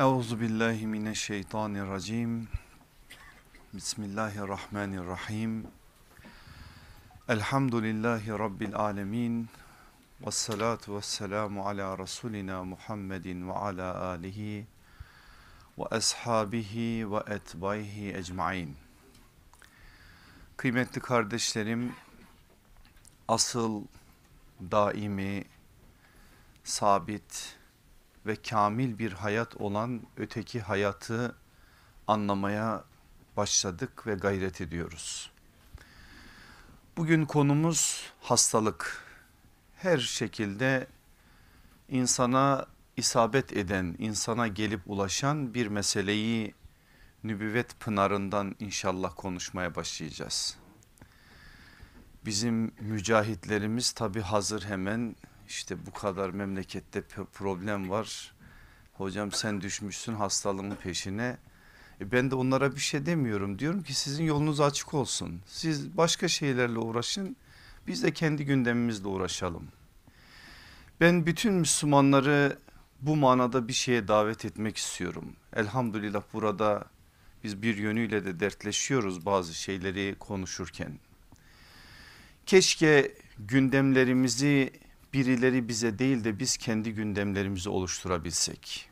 Euzu billahi mineşşeytanirracim. Bismillahirrahmanirrahim. Elhamdülillahi rabbil alamin. Ves salatu vesselamu ala rasulina Muhammedin ve ala alihi ve ashabihi ve etbaihi ecmaîn. Kıymetli kardeşlerim, asıl daimi, sabit ve kamil bir hayat olan öteki hayatı anlamaya başladık ve gayret ediyoruz. Bugün konumuz hastalık. Her şekilde insana isabet eden, insana gelip ulaşan bir meseleyi nübüvvet pınarından inşallah konuşmaya başlayacağız. Bizim mücahitlerimiz tabi hazır hemen işte bu kadar memlekette problem var. Hocam sen düşmüşsün hastalığın peşine. E ben de onlara bir şey demiyorum. Diyorum ki sizin yolunuz açık olsun. Siz başka şeylerle uğraşın. Biz de kendi gündemimizle uğraşalım. Ben bütün Müslümanları bu manada bir şeye davet etmek istiyorum. Elhamdülillah burada biz bir yönüyle de dertleşiyoruz bazı şeyleri konuşurken. Keşke gündemlerimizi birileri bize değil de biz kendi gündemlerimizi oluşturabilsek.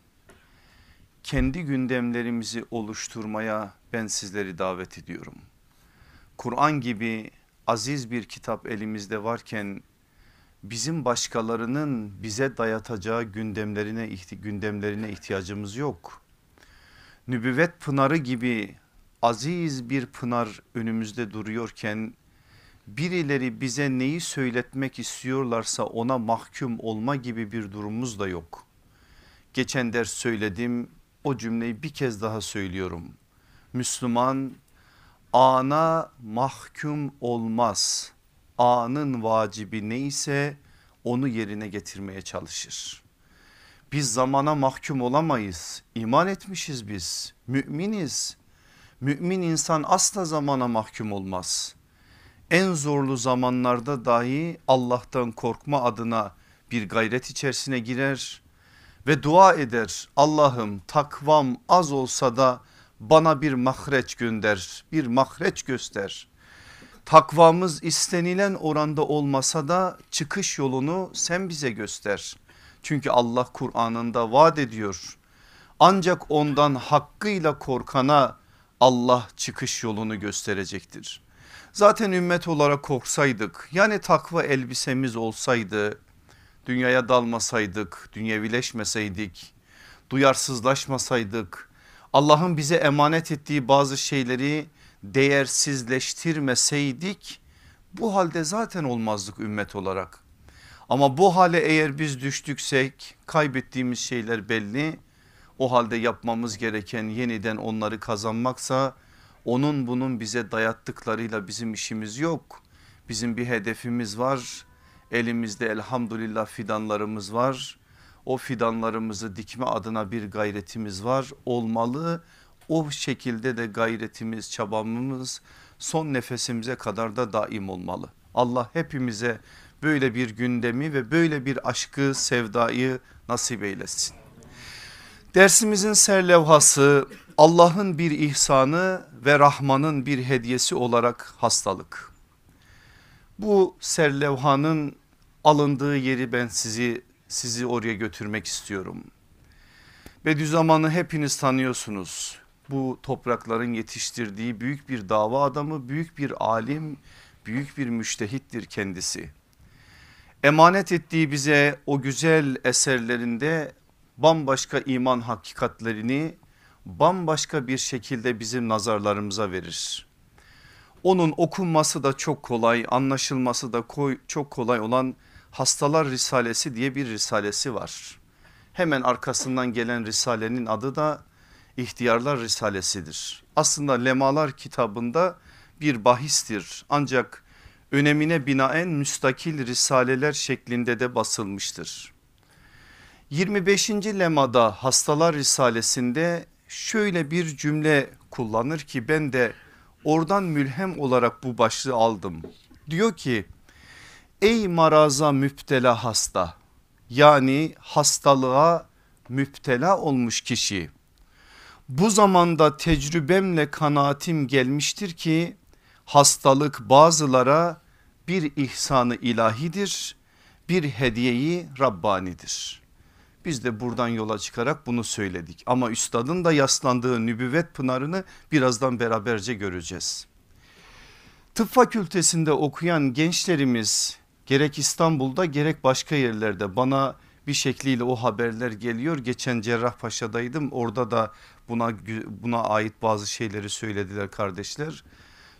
Kendi gündemlerimizi oluşturmaya ben sizleri davet ediyorum. Kur'an gibi aziz bir kitap elimizde varken bizim başkalarının bize dayatacağı gündemlerine gündemlerine ihtiyacımız yok. Nübüvvet pınarı gibi aziz bir pınar önümüzde duruyorken birileri bize neyi söyletmek istiyorlarsa ona mahkum olma gibi bir durumumuz da yok. Geçen ders söyledim o cümleyi bir kez daha söylüyorum. Müslüman ana mahkum olmaz. Anın vacibi neyse onu yerine getirmeye çalışır. Biz zamana mahkum olamayız. İman etmişiz biz. Müminiz. Mümin insan asla zamana mahkum olmaz en zorlu zamanlarda dahi Allah'tan korkma adına bir gayret içerisine girer ve dua eder. Allah'ım takvam az olsa da bana bir mahreç gönder, bir mahreç göster. Takvamız istenilen oranda olmasa da çıkış yolunu sen bize göster. Çünkü Allah Kur'an'ında vaat ediyor. Ancak ondan hakkıyla korkana Allah çıkış yolunu gösterecektir. Zaten ümmet olarak korksaydık yani takva elbisemiz olsaydı dünyaya dalmasaydık, dünyevileşmeseydik, duyarsızlaşmasaydık, Allah'ın bize emanet ettiği bazı şeyleri değersizleştirmeseydik bu halde zaten olmazdık ümmet olarak. Ama bu hale eğer biz düştüksek kaybettiğimiz şeyler belli. O halde yapmamız gereken yeniden onları kazanmaksa onun bunun bize dayattıklarıyla bizim işimiz yok. Bizim bir hedefimiz var. Elimizde elhamdülillah fidanlarımız var. O fidanlarımızı dikme adına bir gayretimiz var. Olmalı. O şekilde de gayretimiz, çabamız son nefesimize kadar da daim olmalı. Allah hepimize böyle bir gündemi ve böyle bir aşkı, sevdayı nasip eylesin. Dersimizin serlevhası Allah'ın bir ihsanı ve Rahman'ın bir hediyesi olarak hastalık. Bu serlevhanın alındığı yeri ben sizi sizi oraya götürmek istiyorum. Bediüzzaman'ı hepiniz tanıyorsunuz. Bu toprakların yetiştirdiği büyük bir dava adamı, büyük bir alim, büyük bir müştehittir kendisi. Emanet ettiği bize o güzel eserlerinde bambaşka iman hakikatlerini bambaşka bir şekilde bizim nazarlarımıza verir. Onun okunması da çok kolay anlaşılması da çok kolay olan Hastalar Risalesi diye bir risalesi var. Hemen arkasından gelen risalenin adı da İhtiyarlar Risalesidir. Aslında Lemalar kitabında bir bahistir ancak önemine binaen müstakil risaleler şeklinde de basılmıştır. 25. lemada Hastalar Risalesinde şöyle bir cümle kullanır ki ben de oradan mülhem olarak bu başlığı aldım. Diyor ki ey maraza müptela hasta yani hastalığa müptela olmuş kişi Bu zamanda tecrübemle kanaatim gelmiştir ki hastalık bazılara bir ihsanı ilahidir, bir hediyeyi Rabbanidir. Biz de buradan yola çıkarak bunu söyledik ama üstadın da yaslandığı nübüvvet pınarını birazdan beraberce göreceğiz. Tıp fakültesinde okuyan gençlerimiz gerek İstanbul'da gerek başka yerlerde bana bir şekliyle o haberler geliyor. Geçen Cerrahpaşa'daydım orada da buna, buna ait bazı şeyleri söylediler kardeşler.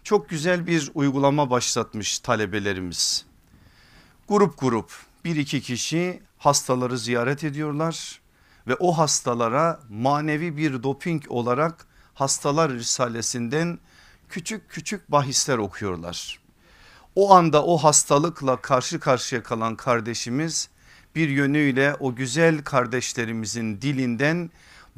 Çok güzel bir uygulama başlatmış talebelerimiz. Grup grup bir iki kişi hastaları ziyaret ediyorlar ve o hastalara manevi bir doping olarak hastalar risalesinden küçük küçük bahisler okuyorlar. O anda o hastalıkla karşı karşıya kalan kardeşimiz bir yönüyle o güzel kardeşlerimizin dilinden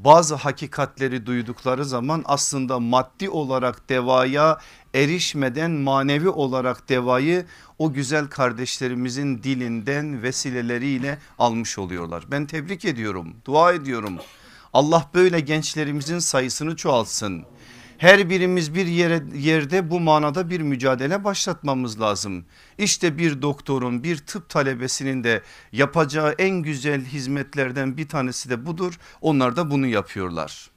bazı hakikatleri duydukları zaman aslında maddi olarak devaya erişmeden manevi olarak devayı o güzel kardeşlerimizin dilinden vesileleriyle almış oluyorlar. Ben tebrik ediyorum dua ediyorum Allah böyle gençlerimizin sayısını çoğalsın her birimiz bir yere, yerde bu manada bir mücadele başlatmamız lazım. İşte bir doktorun bir tıp talebesinin de yapacağı en güzel hizmetlerden bir tanesi de budur. Onlar da bunu yapıyorlar.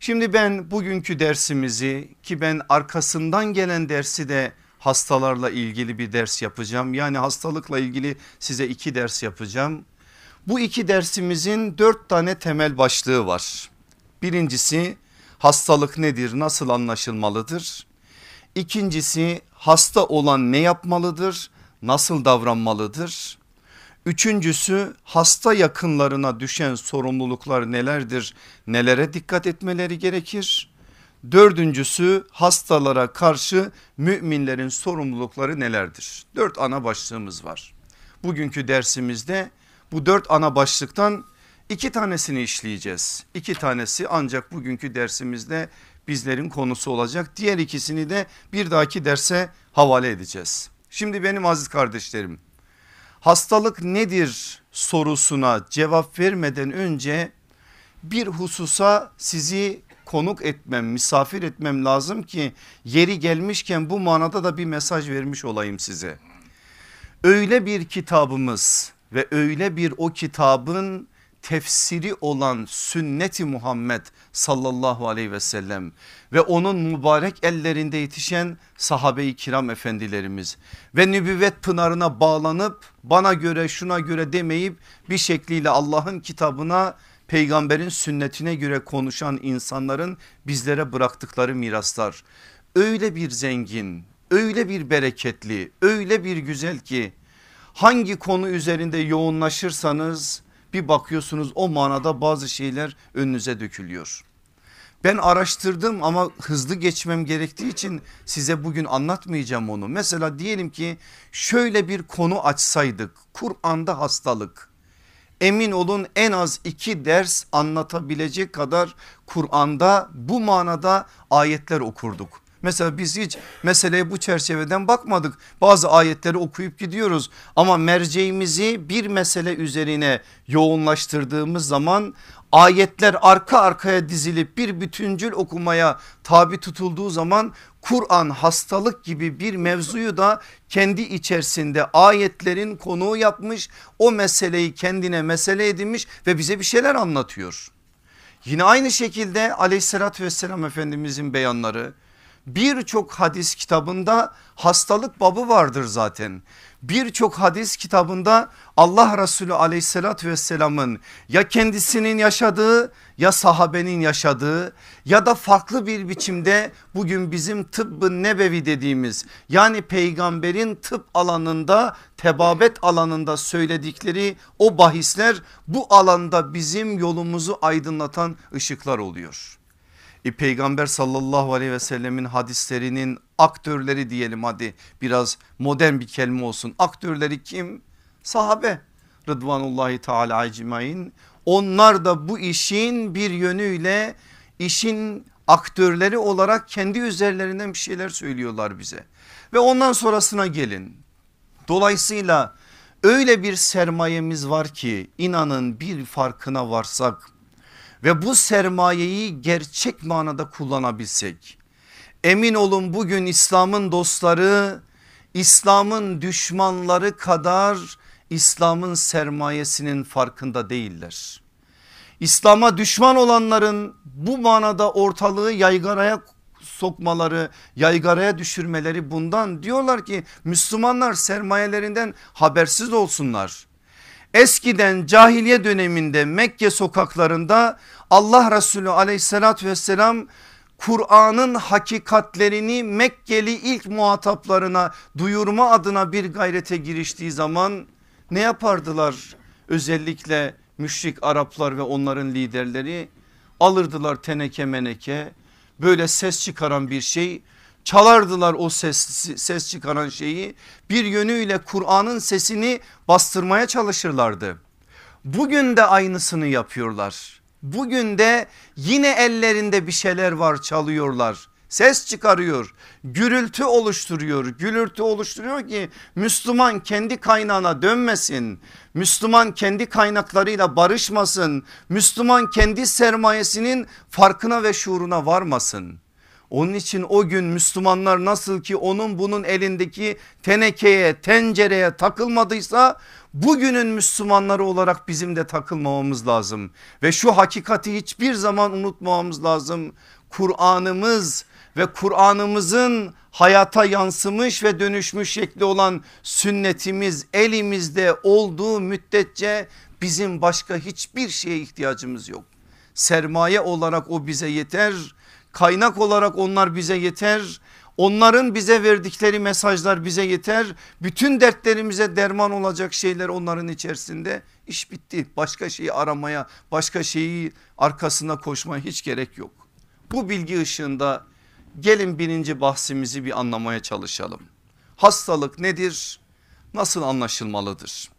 Şimdi ben bugünkü dersimizi ki ben arkasından gelen dersi de hastalarla ilgili bir ders yapacağım. Yani hastalıkla ilgili size iki ders yapacağım. Bu iki dersimizin dört tane temel başlığı var. Birincisi hastalık nedir nasıl anlaşılmalıdır? İkincisi hasta olan ne yapmalıdır nasıl davranmalıdır? Üçüncüsü hasta yakınlarına düşen sorumluluklar nelerdir nelere dikkat etmeleri gerekir? Dördüncüsü hastalara karşı müminlerin sorumlulukları nelerdir? Dört ana başlığımız var. Bugünkü dersimizde bu dört ana başlıktan İki tanesini işleyeceğiz. İki tanesi ancak bugünkü dersimizde bizlerin konusu olacak. Diğer ikisini de bir dahaki derse havale edeceğiz. Şimdi benim aziz kardeşlerim hastalık nedir sorusuna cevap vermeden önce bir hususa sizi konuk etmem misafir etmem lazım ki yeri gelmişken bu manada da bir mesaj vermiş olayım size. Öyle bir kitabımız ve öyle bir o kitabın tefsiri olan sünneti Muhammed sallallahu aleyhi ve sellem ve onun mübarek ellerinde yetişen sahabe-i kiram efendilerimiz ve nübüvvet pınarına bağlanıp bana göre şuna göre demeyip bir şekliyle Allah'ın kitabına peygamberin sünnetine göre konuşan insanların bizlere bıraktıkları miraslar. Öyle bir zengin öyle bir bereketli öyle bir güzel ki hangi konu üzerinde yoğunlaşırsanız bir bakıyorsunuz o manada bazı şeyler önünüze dökülüyor. Ben araştırdım ama hızlı geçmem gerektiği için size bugün anlatmayacağım onu. Mesela diyelim ki şöyle bir konu açsaydık Kur'an'da hastalık. Emin olun en az iki ders anlatabilecek kadar Kur'an'da bu manada ayetler okurduk. Mesela biz hiç meseleye bu çerçeveden bakmadık. Bazı ayetleri okuyup gidiyoruz ama merceğimizi bir mesele üzerine yoğunlaştırdığımız zaman ayetler arka arkaya dizilip bir bütüncül okumaya tabi tutulduğu zaman Kur'an hastalık gibi bir mevzuyu da kendi içerisinde ayetlerin konuğu yapmış o meseleyi kendine mesele edinmiş ve bize bir şeyler anlatıyor. Yine aynı şekilde aleyhissalatü vesselam efendimizin beyanları birçok hadis kitabında hastalık babı vardır zaten. Birçok hadis kitabında Allah Resulü aleyhissalatü vesselamın ya kendisinin yaşadığı ya sahabenin yaşadığı ya da farklı bir biçimde bugün bizim tıbbı nebevi dediğimiz yani peygamberin tıp alanında tebabet alanında söyledikleri o bahisler bu alanda bizim yolumuzu aydınlatan ışıklar oluyor. E, Peygamber sallallahu aleyhi ve sellemin hadislerinin aktörleri diyelim hadi biraz modern bir kelime olsun. Aktörleri kim? Sahabe Rıdvanullahi Teala ecmain. Onlar da bu işin bir yönüyle işin aktörleri olarak kendi üzerlerinden bir şeyler söylüyorlar bize. Ve ondan sonrasına gelin. Dolayısıyla öyle bir sermayemiz var ki inanın bir farkına varsak ve bu sermayeyi gerçek manada kullanabilsek. Emin olun bugün İslam'ın dostları İslam'ın düşmanları kadar İslam'ın sermayesinin farkında değiller. İslam'a düşman olanların bu manada ortalığı yaygaraya sokmaları, yaygaraya düşürmeleri bundan diyorlar ki Müslümanlar sermayelerinden habersiz olsunlar. Eskiden cahiliye döneminde Mekke sokaklarında Allah Resulü aleyhissalatü vesselam Kur'an'ın hakikatlerini Mekkeli ilk muhataplarına duyurma adına bir gayrete giriştiği zaman ne yapardılar? Özellikle müşrik Araplar ve onların liderleri alırdılar teneke meneke böyle ses çıkaran bir şey çalardılar o ses, ses çıkaran şeyi bir yönüyle Kur'an'ın sesini bastırmaya çalışırlardı. Bugün de aynısını yapıyorlar. Bugün de yine ellerinde bir şeyler var çalıyorlar. Ses çıkarıyor, gürültü oluşturuyor, gürültü oluşturuyor ki Müslüman kendi kaynağına dönmesin. Müslüman kendi kaynaklarıyla barışmasın. Müslüman kendi sermayesinin farkına ve şuuruna varmasın. Onun için o gün Müslümanlar nasıl ki onun bunun elindeki tenekeye tencereye takılmadıysa bugünün Müslümanları olarak bizim de takılmamamız lazım. Ve şu hakikati hiçbir zaman unutmamamız lazım. Kur'an'ımız ve Kur'an'ımızın hayata yansımış ve dönüşmüş şekli olan sünnetimiz elimizde olduğu müddetçe bizim başka hiçbir şeye ihtiyacımız yok. Sermaye olarak o bize yeter Kaynak olarak onlar bize yeter. Onların bize verdikleri mesajlar bize yeter. Bütün dertlerimize derman olacak şeyler onların içerisinde. İş bitti. Başka şeyi aramaya, başka şeyi arkasına koşmaya hiç gerek yok. Bu bilgi ışığında gelin birinci bahsimizi bir anlamaya çalışalım. Hastalık nedir? Nasıl anlaşılmalıdır?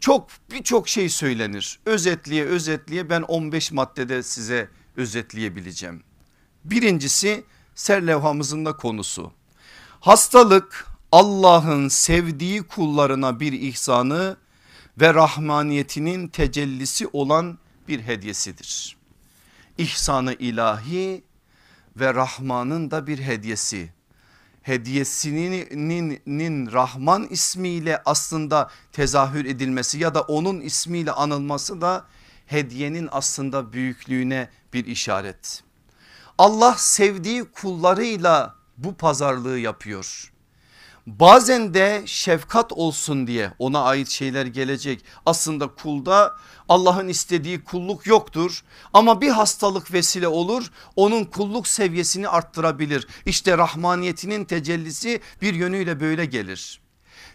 Çok birçok şey söylenir. Özetliye özetliye ben 15 maddede size özetleyebileceğim. Birincisi serlevhamızın da konusu. Hastalık Allah'ın sevdiği kullarına bir ihsanı ve rahmaniyetinin tecellisi olan bir hediyesidir. İhsanı ilahi ve Rahman'ın da bir hediyesi. Hediyesinin Rahman ismiyle aslında tezahür edilmesi ya da onun ismiyle anılması da hediyenin aslında büyüklüğüne bir işaret. Allah sevdiği kullarıyla bu pazarlığı yapıyor. Bazen de şefkat olsun diye ona ait şeyler gelecek. Aslında kulda Allah'ın istediği kulluk yoktur ama bir hastalık vesile olur onun kulluk seviyesini arttırabilir. İşte rahmaniyetinin tecellisi bir yönüyle böyle gelir.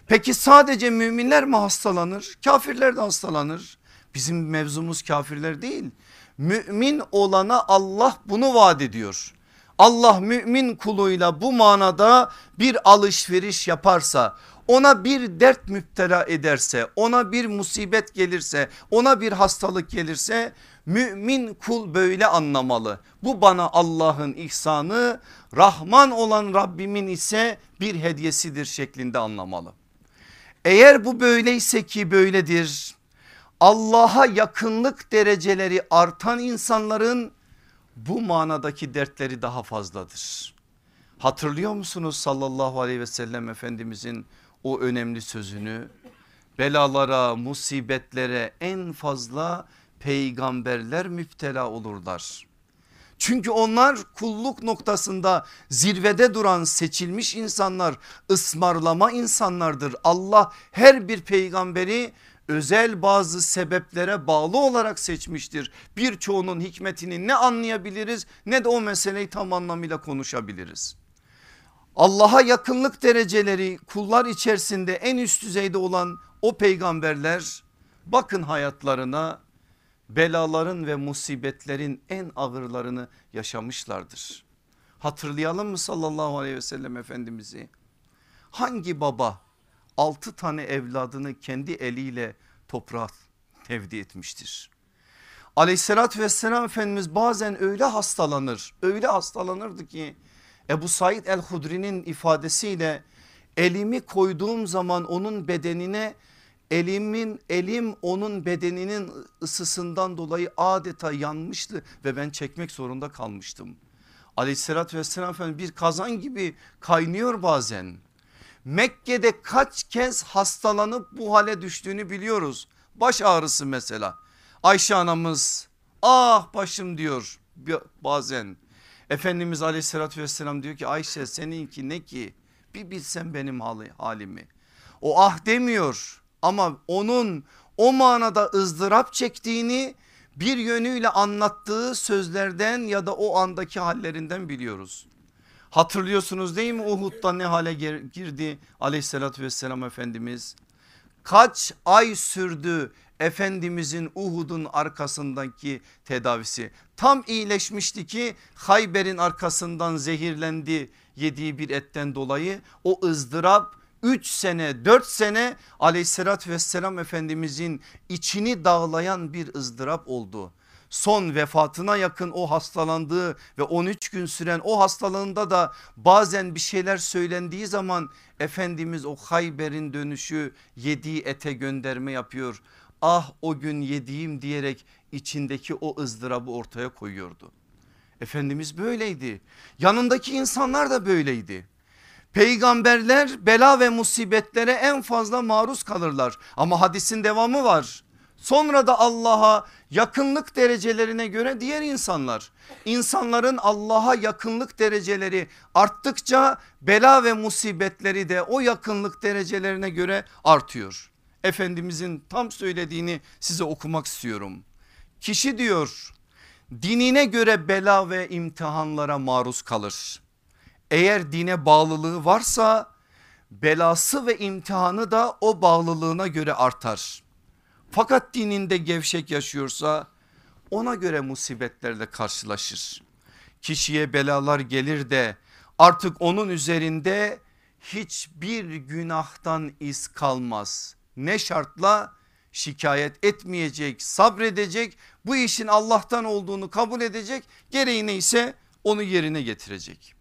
Peki sadece müminler mi hastalanır? Kafirler de hastalanır. Bizim mevzumuz kafirler değil. Mümin olana Allah bunu vaat ediyor. Allah mümin kuluyla bu manada bir alışveriş yaparsa ona bir dert müptela ederse ona bir musibet gelirse ona bir hastalık gelirse mümin kul böyle anlamalı. Bu bana Allah'ın ihsanı Rahman olan Rabbimin ise bir hediyesidir şeklinde anlamalı. Eğer bu böyleyse ki böyledir Allah'a yakınlık dereceleri artan insanların bu manadaki dertleri daha fazladır. Hatırlıyor musunuz sallallahu aleyhi ve sellem efendimizin o önemli sözünü? Belalara, musibetlere en fazla peygamberler müptela olurlar. Çünkü onlar kulluk noktasında zirvede duran seçilmiş insanlar ısmarlama insanlardır. Allah her bir peygamberi özel bazı sebeplere bağlı olarak seçmiştir. Birçoğunun hikmetini ne anlayabiliriz ne de o meseleyi tam anlamıyla konuşabiliriz. Allah'a yakınlık dereceleri kullar içerisinde en üst düzeyde olan o peygamberler bakın hayatlarına belaların ve musibetlerin en ağırlarını yaşamışlardır. Hatırlayalım mı sallallahu aleyhi ve sellem efendimizi? Hangi baba 6 tane evladını kendi eliyle toprağa tevdi etmiştir. Aleyhissalatü vesselam Efendimiz bazen öyle hastalanır öyle hastalanırdı ki Ebu Said el-Hudri'nin ifadesiyle elimi koyduğum zaman onun bedenine Elimin elim onun bedeninin ısısından dolayı adeta yanmıştı ve ben çekmek zorunda kalmıştım. Aleyhissalatü vesselam Efendimiz bir kazan gibi kaynıyor bazen. Mekke'de kaç kez hastalanıp bu hale düştüğünü biliyoruz. Baş ağrısı mesela. Ayşe anamız ah başım diyor bazen. Efendimiz aleyhissalatü vesselam diyor ki Ayşe seninki ne ki bir bilsen benim halimi. O ah demiyor ama onun o manada ızdırap çektiğini bir yönüyle anlattığı sözlerden ya da o andaki hallerinden biliyoruz. Hatırlıyorsunuz değil mi Uhud'da ne hale girdi aleyhissalatü vesselam Efendimiz? Kaç ay sürdü Efendimizin Uhud'un arkasındaki tedavisi? Tam iyileşmişti ki Hayber'in arkasından zehirlendi yediği bir etten dolayı o ızdırap 3 sene 4 sene aleyhissalatü vesselam efendimizin içini dağlayan bir ızdırap oldu. Son vefatına yakın o hastalandığı ve 13 gün süren o hastalığında da bazen bir şeyler söylendiği zaman Efendimiz o Hayber'in dönüşü yediği ete gönderme yapıyor. Ah o gün yediğim diyerek içindeki o ızdırabı ortaya koyuyordu. Efendimiz böyleydi yanındaki insanlar da böyleydi. Peygamberler bela ve musibetlere en fazla maruz kalırlar ama hadisin devamı var. Sonra da Allah'a yakınlık derecelerine göre diğer insanlar. İnsanların Allah'a yakınlık dereceleri arttıkça bela ve musibetleri de o yakınlık derecelerine göre artıyor. Efendimizin tam söylediğini size okumak istiyorum. Kişi diyor dinine göre bela ve imtihanlara maruz kalır eğer dine bağlılığı varsa belası ve imtihanı da o bağlılığına göre artar. Fakat dininde gevşek yaşıyorsa ona göre musibetlerle karşılaşır. Kişiye belalar gelir de artık onun üzerinde hiçbir günahtan iz kalmaz. Ne şartla şikayet etmeyecek, sabredecek, bu işin Allah'tan olduğunu kabul edecek, gereği neyse onu yerine getirecek.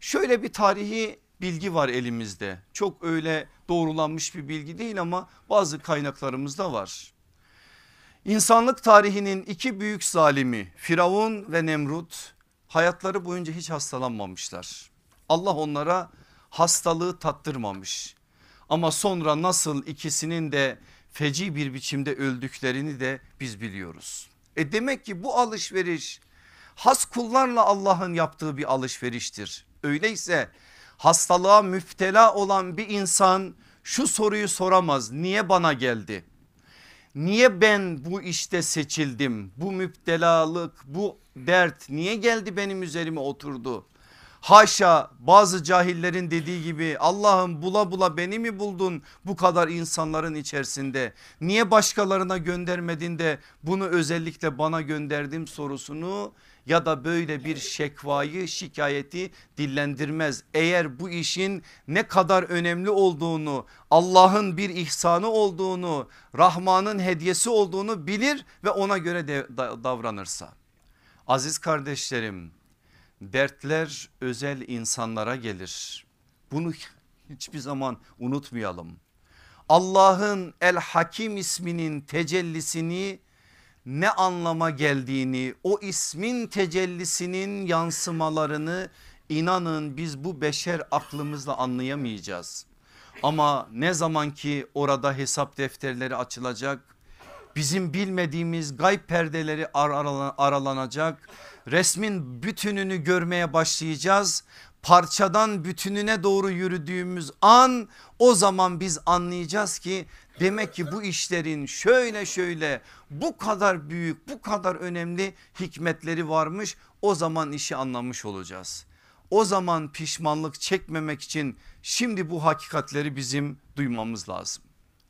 Şöyle bir tarihi bilgi var elimizde. Çok öyle doğrulanmış bir bilgi değil ama bazı kaynaklarımızda var. İnsanlık tarihinin iki büyük zalimi Firavun ve Nemrut hayatları boyunca hiç hastalanmamışlar. Allah onlara hastalığı tattırmamış. Ama sonra nasıl ikisinin de feci bir biçimde öldüklerini de biz biliyoruz. E demek ki bu alışveriş has kullarla Allah'ın yaptığı bir alışveriştir. Öyleyse hastalığa müptela olan bir insan şu soruyu soramaz. Niye bana geldi? Niye ben bu işte seçildim? Bu müptelalık, bu dert niye geldi benim üzerime oturdu? Haşa bazı cahillerin dediği gibi Allah'ım bula bula beni mi buldun bu kadar insanların içerisinde? Niye başkalarına göndermedin de bunu özellikle bana gönderdim sorusunu ya da böyle bir şekvayı şikayeti dillendirmez. Eğer bu işin ne kadar önemli olduğunu Allah'ın bir ihsanı olduğunu Rahman'ın hediyesi olduğunu bilir ve ona göre de, davranırsa. Aziz kardeşlerim dertler özel insanlara gelir. Bunu hiçbir zaman unutmayalım. Allah'ın El Hakim isminin tecellisini ne anlama geldiğini o ismin tecellisinin yansımalarını inanın biz bu beşer aklımızla anlayamayacağız. Ama ne zaman ki orada hesap defterleri açılacak bizim bilmediğimiz gayb perdeleri aralanacak resmin bütününü görmeye başlayacağız parçadan bütününe doğru yürüdüğümüz an o zaman biz anlayacağız ki demek ki bu işlerin şöyle şöyle bu kadar büyük bu kadar önemli hikmetleri varmış o zaman işi anlamış olacağız. O zaman pişmanlık çekmemek için şimdi bu hakikatleri bizim duymamız lazım.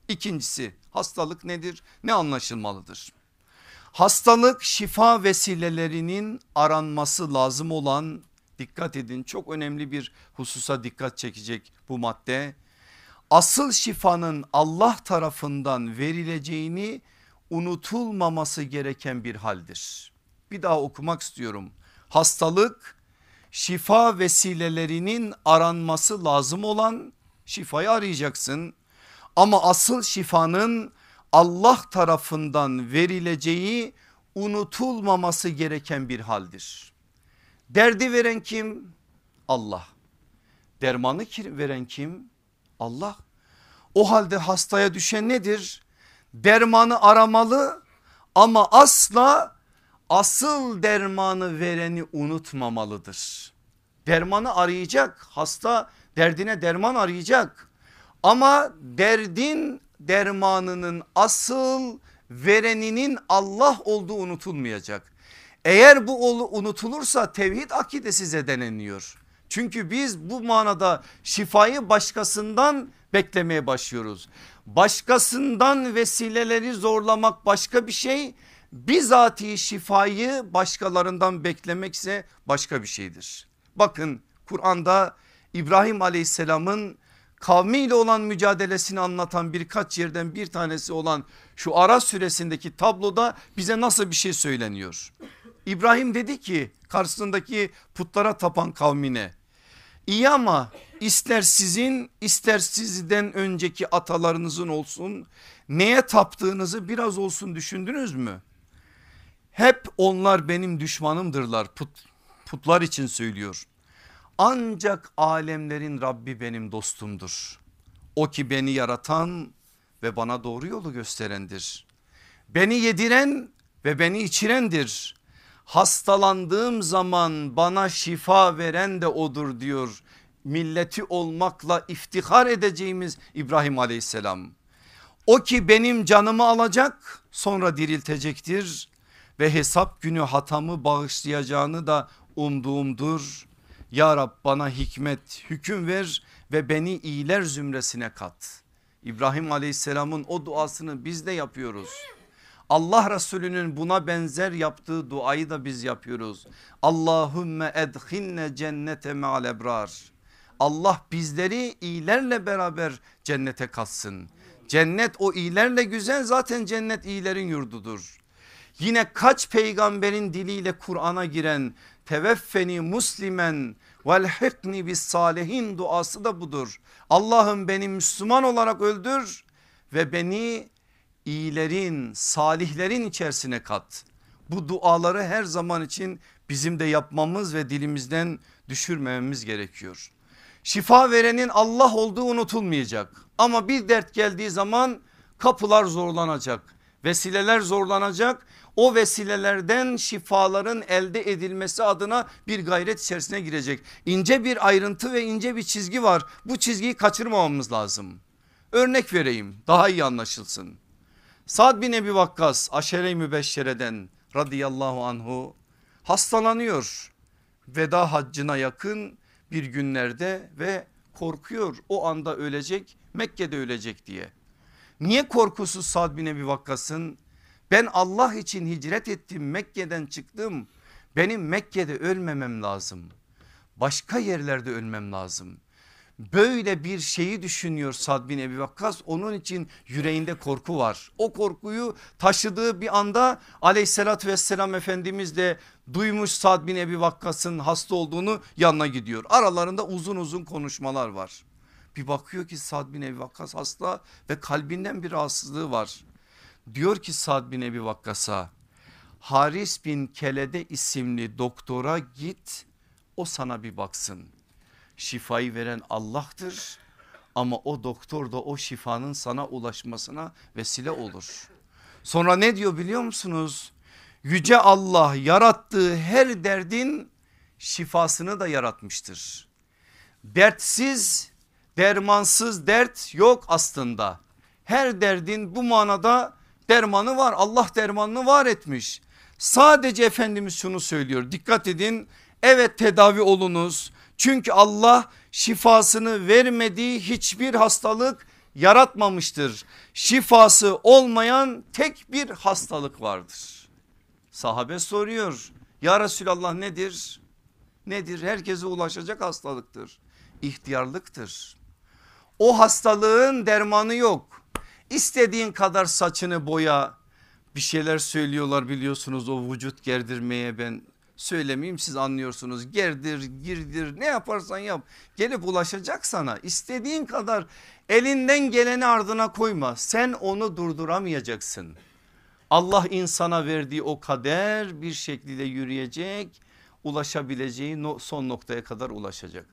İkincisi hastalık nedir ne anlaşılmalıdır? Hastalık şifa vesilelerinin aranması lazım olan dikkat edin çok önemli bir hususa dikkat çekecek bu madde. Asıl şifanın Allah tarafından verileceğini unutulmaması gereken bir haldir. Bir daha okumak istiyorum. Hastalık şifa vesilelerinin aranması lazım olan şifayı arayacaksın. Ama asıl şifanın Allah tarafından verileceği unutulmaması gereken bir haldir. Derdi veren kim? Allah. Dermanı veren kim? Allah. O halde hastaya düşen nedir? Dermanı aramalı ama asla asıl dermanı vereni unutmamalıdır. Dermanı arayacak hasta derdine derman arayacak ama derdin dermanının asıl vereninin Allah olduğu unutulmayacak. Eğer bu unutulursa tevhid akidesi zedeleniyor. Çünkü biz bu manada şifayı başkasından beklemeye başlıyoruz. Başkasından vesileleri zorlamak başka bir şey. Bizatihi şifayı başkalarından beklemekse başka bir şeydir. Bakın Kur'an'da İbrahim aleyhisselamın kavmiyle olan mücadelesini anlatan birkaç yerden bir tanesi olan şu Ara süresindeki tabloda bize nasıl bir şey söyleniyor. İbrahim dedi ki karşısındaki putlara tapan kavmine iyi ama ister sizin ister sizden önceki atalarınızın olsun neye taptığınızı biraz olsun düşündünüz mü? Hep onlar benim düşmanımdırlar put, putlar için söylüyor. Ancak alemlerin Rabbi benim dostumdur. O ki beni yaratan ve bana doğru yolu gösterendir. Beni yediren ve beni içirendir. Hastalandığım zaman bana şifa veren de odur diyor. Milleti olmakla iftihar edeceğimiz İbrahim aleyhisselam. O ki benim canımı alacak sonra diriltecektir ve hesap günü hatamı bağışlayacağını da umduğumdur. Ya Rab bana hikmet hüküm ver ve beni iyiler zümresine kat. İbrahim aleyhisselamın o duasını biz de yapıyoruz. Allah Resulü'nün buna benzer yaptığı duayı da biz yapıyoruz. Allahümme edhilne cennete me'al ebrar. Allah bizleri iyilerle beraber cennete katsın. Cennet o iyilerle güzel zaten cennet iyilerin yurdudur. Yine kaç peygamberin diliyle Kur'an'a giren teveffeni muslimen velhikni bis salihin duası da budur. Allah'ım beni Müslüman olarak öldür ve beni iyilerin salihlerin içerisine kat. Bu duaları her zaman için bizim de yapmamız ve dilimizden düşürmememiz gerekiyor. Şifa verenin Allah olduğu unutulmayacak ama bir dert geldiği zaman kapılar zorlanacak, vesileler zorlanacak o vesilelerden şifaların elde edilmesi adına bir gayret içerisine girecek. İnce bir ayrıntı ve ince bir çizgi var. Bu çizgiyi kaçırmamamız lazım. Örnek vereyim daha iyi anlaşılsın. Sad bin Ebi Vakkas aşere-i mübeşşereden radıyallahu anhu hastalanıyor. Veda haccına yakın bir günlerde ve korkuyor o anda ölecek Mekke'de ölecek diye. Niye korkusu Sad bin Ebi Vakkas'ın ben Allah için hicret ettim Mekke'den çıktım. Benim Mekke'de ölmemem lazım. Başka yerlerde ölmem lazım. Böyle bir şeyi düşünüyor Sad bin Ebi Vakkas onun için yüreğinde korku var. O korkuyu taşıdığı bir anda aleyhissalatü vesselam Efendimiz de duymuş Sad bin Ebi Vakkas'ın hasta olduğunu yanına gidiyor. Aralarında uzun uzun konuşmalar var. Bir bakıyor ki Sad bin Ebi Vakkas hasta ve kalbinden bir rahatsızlığı var. Diyor ki Sad bin Ebi Vakkas'a Haris bin Kelede isimli doktora git o sana bir baksın. Şifayı veren Allah'tır ama o doktor da o şifanın sana ulaşmasına vesile olur. Sonra ne diyor biliyor musunuz? Yüce Allah yarattığı her derdin şifasını da yaratmıştır. Dertsiz, dermansız dert yok aslında. Her derdin bu manada dermanı var. Allah dermanını var etmiş. Sadece Efendimiz şunu söylüyor dikkat edin evet tedavi olunuz. Çünkü Allah şifasını vermediği hiçbir hastalık yaratmamıştır. Şifası olmayan tek bir hastalık vardır. Sahabe soruyor ya Resulallah nedir? Nedir? Herkese ulaşacak hastalıktır. İhtiyarlıktır. O hastalığın dermanı yok. İstediğin kadar saçını boya bir şeyler söylüyorlar biliyorsunuz o vücut gerdirmeye ben söylemeyeyim siz anlıyorsunuz. Gerdir, girdir ne yaparsan yap gelip ulaşacak sana. İstediğin kadar elinden geleni ardına koyma. Sen onu durduramayacaksın. Allah insana verdiği o kader bir şekilde yürüyecek, ulaşabileceği son noktaya kadar ulaşacak.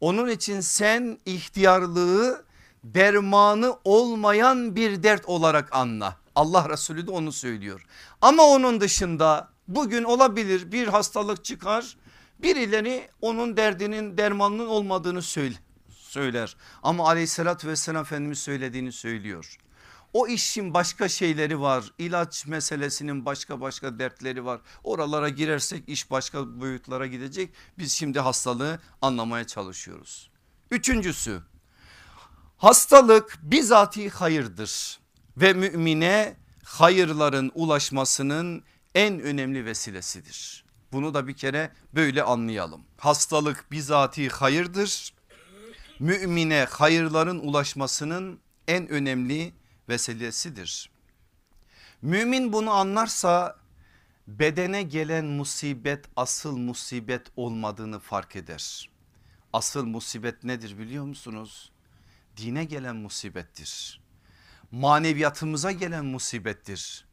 Onun için sen ihtiyarlığı dermanı olmayan bir dert olarak anla. Allah Resulü de onu söylüyor. Ama onun dışında bugün olabilir bir hastalık çıkar. Birileri onun derdinin dermanının olmadığını söyler. Ama aleyhissalatü vesselam Efendimiz söylediğini söylüyor. O işin başka şeyleri var. İlaç meselesinin başka başka dertleri var. Oralara girersek iş başka boyutlara gidecek. Biz şimdi hastalığı anlamaya çalışıyoruz. Üçüncüsü hastalık bizatihi hayırdır ve mümine hayırların ulaşmasının en önemli vesilesidir. Bunu da bir kere böyle anlayalım. Hastalık bizatihi hayırdır. Mümine hayırların ulaşmasının en önemli vesilesidir. Mümin bunu anlarsa bedene gelen musibet asıl musibet olmadığını fark eder. Asıl musibet nedir biliyor musunuz? Dine gelen musibettir. Maneviyatımıza gelen musibettir.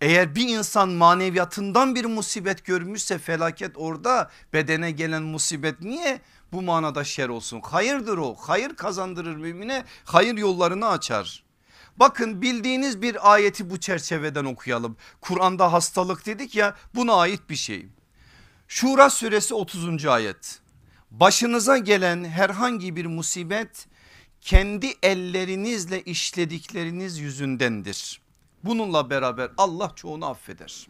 Eğer bir insan maneviyatından bir musibet görmüşse felaket orada bedene gelen musibet niye bu manada şer olsun? Hayırdır o hayır kazandırır mümine hayır yollarını açar. Bakın bildiğiniz bir ayeti bu çerçeveden okuyalım. Kur'an'da hastalık dedik ya buna ait bir şey. Şura suresi 30. ayet. Başınıza gelen herhangi bir musibet kendi ellerinizle işledikleriniz yüzündendir. Bununla beraber Allah çoğunu affeder.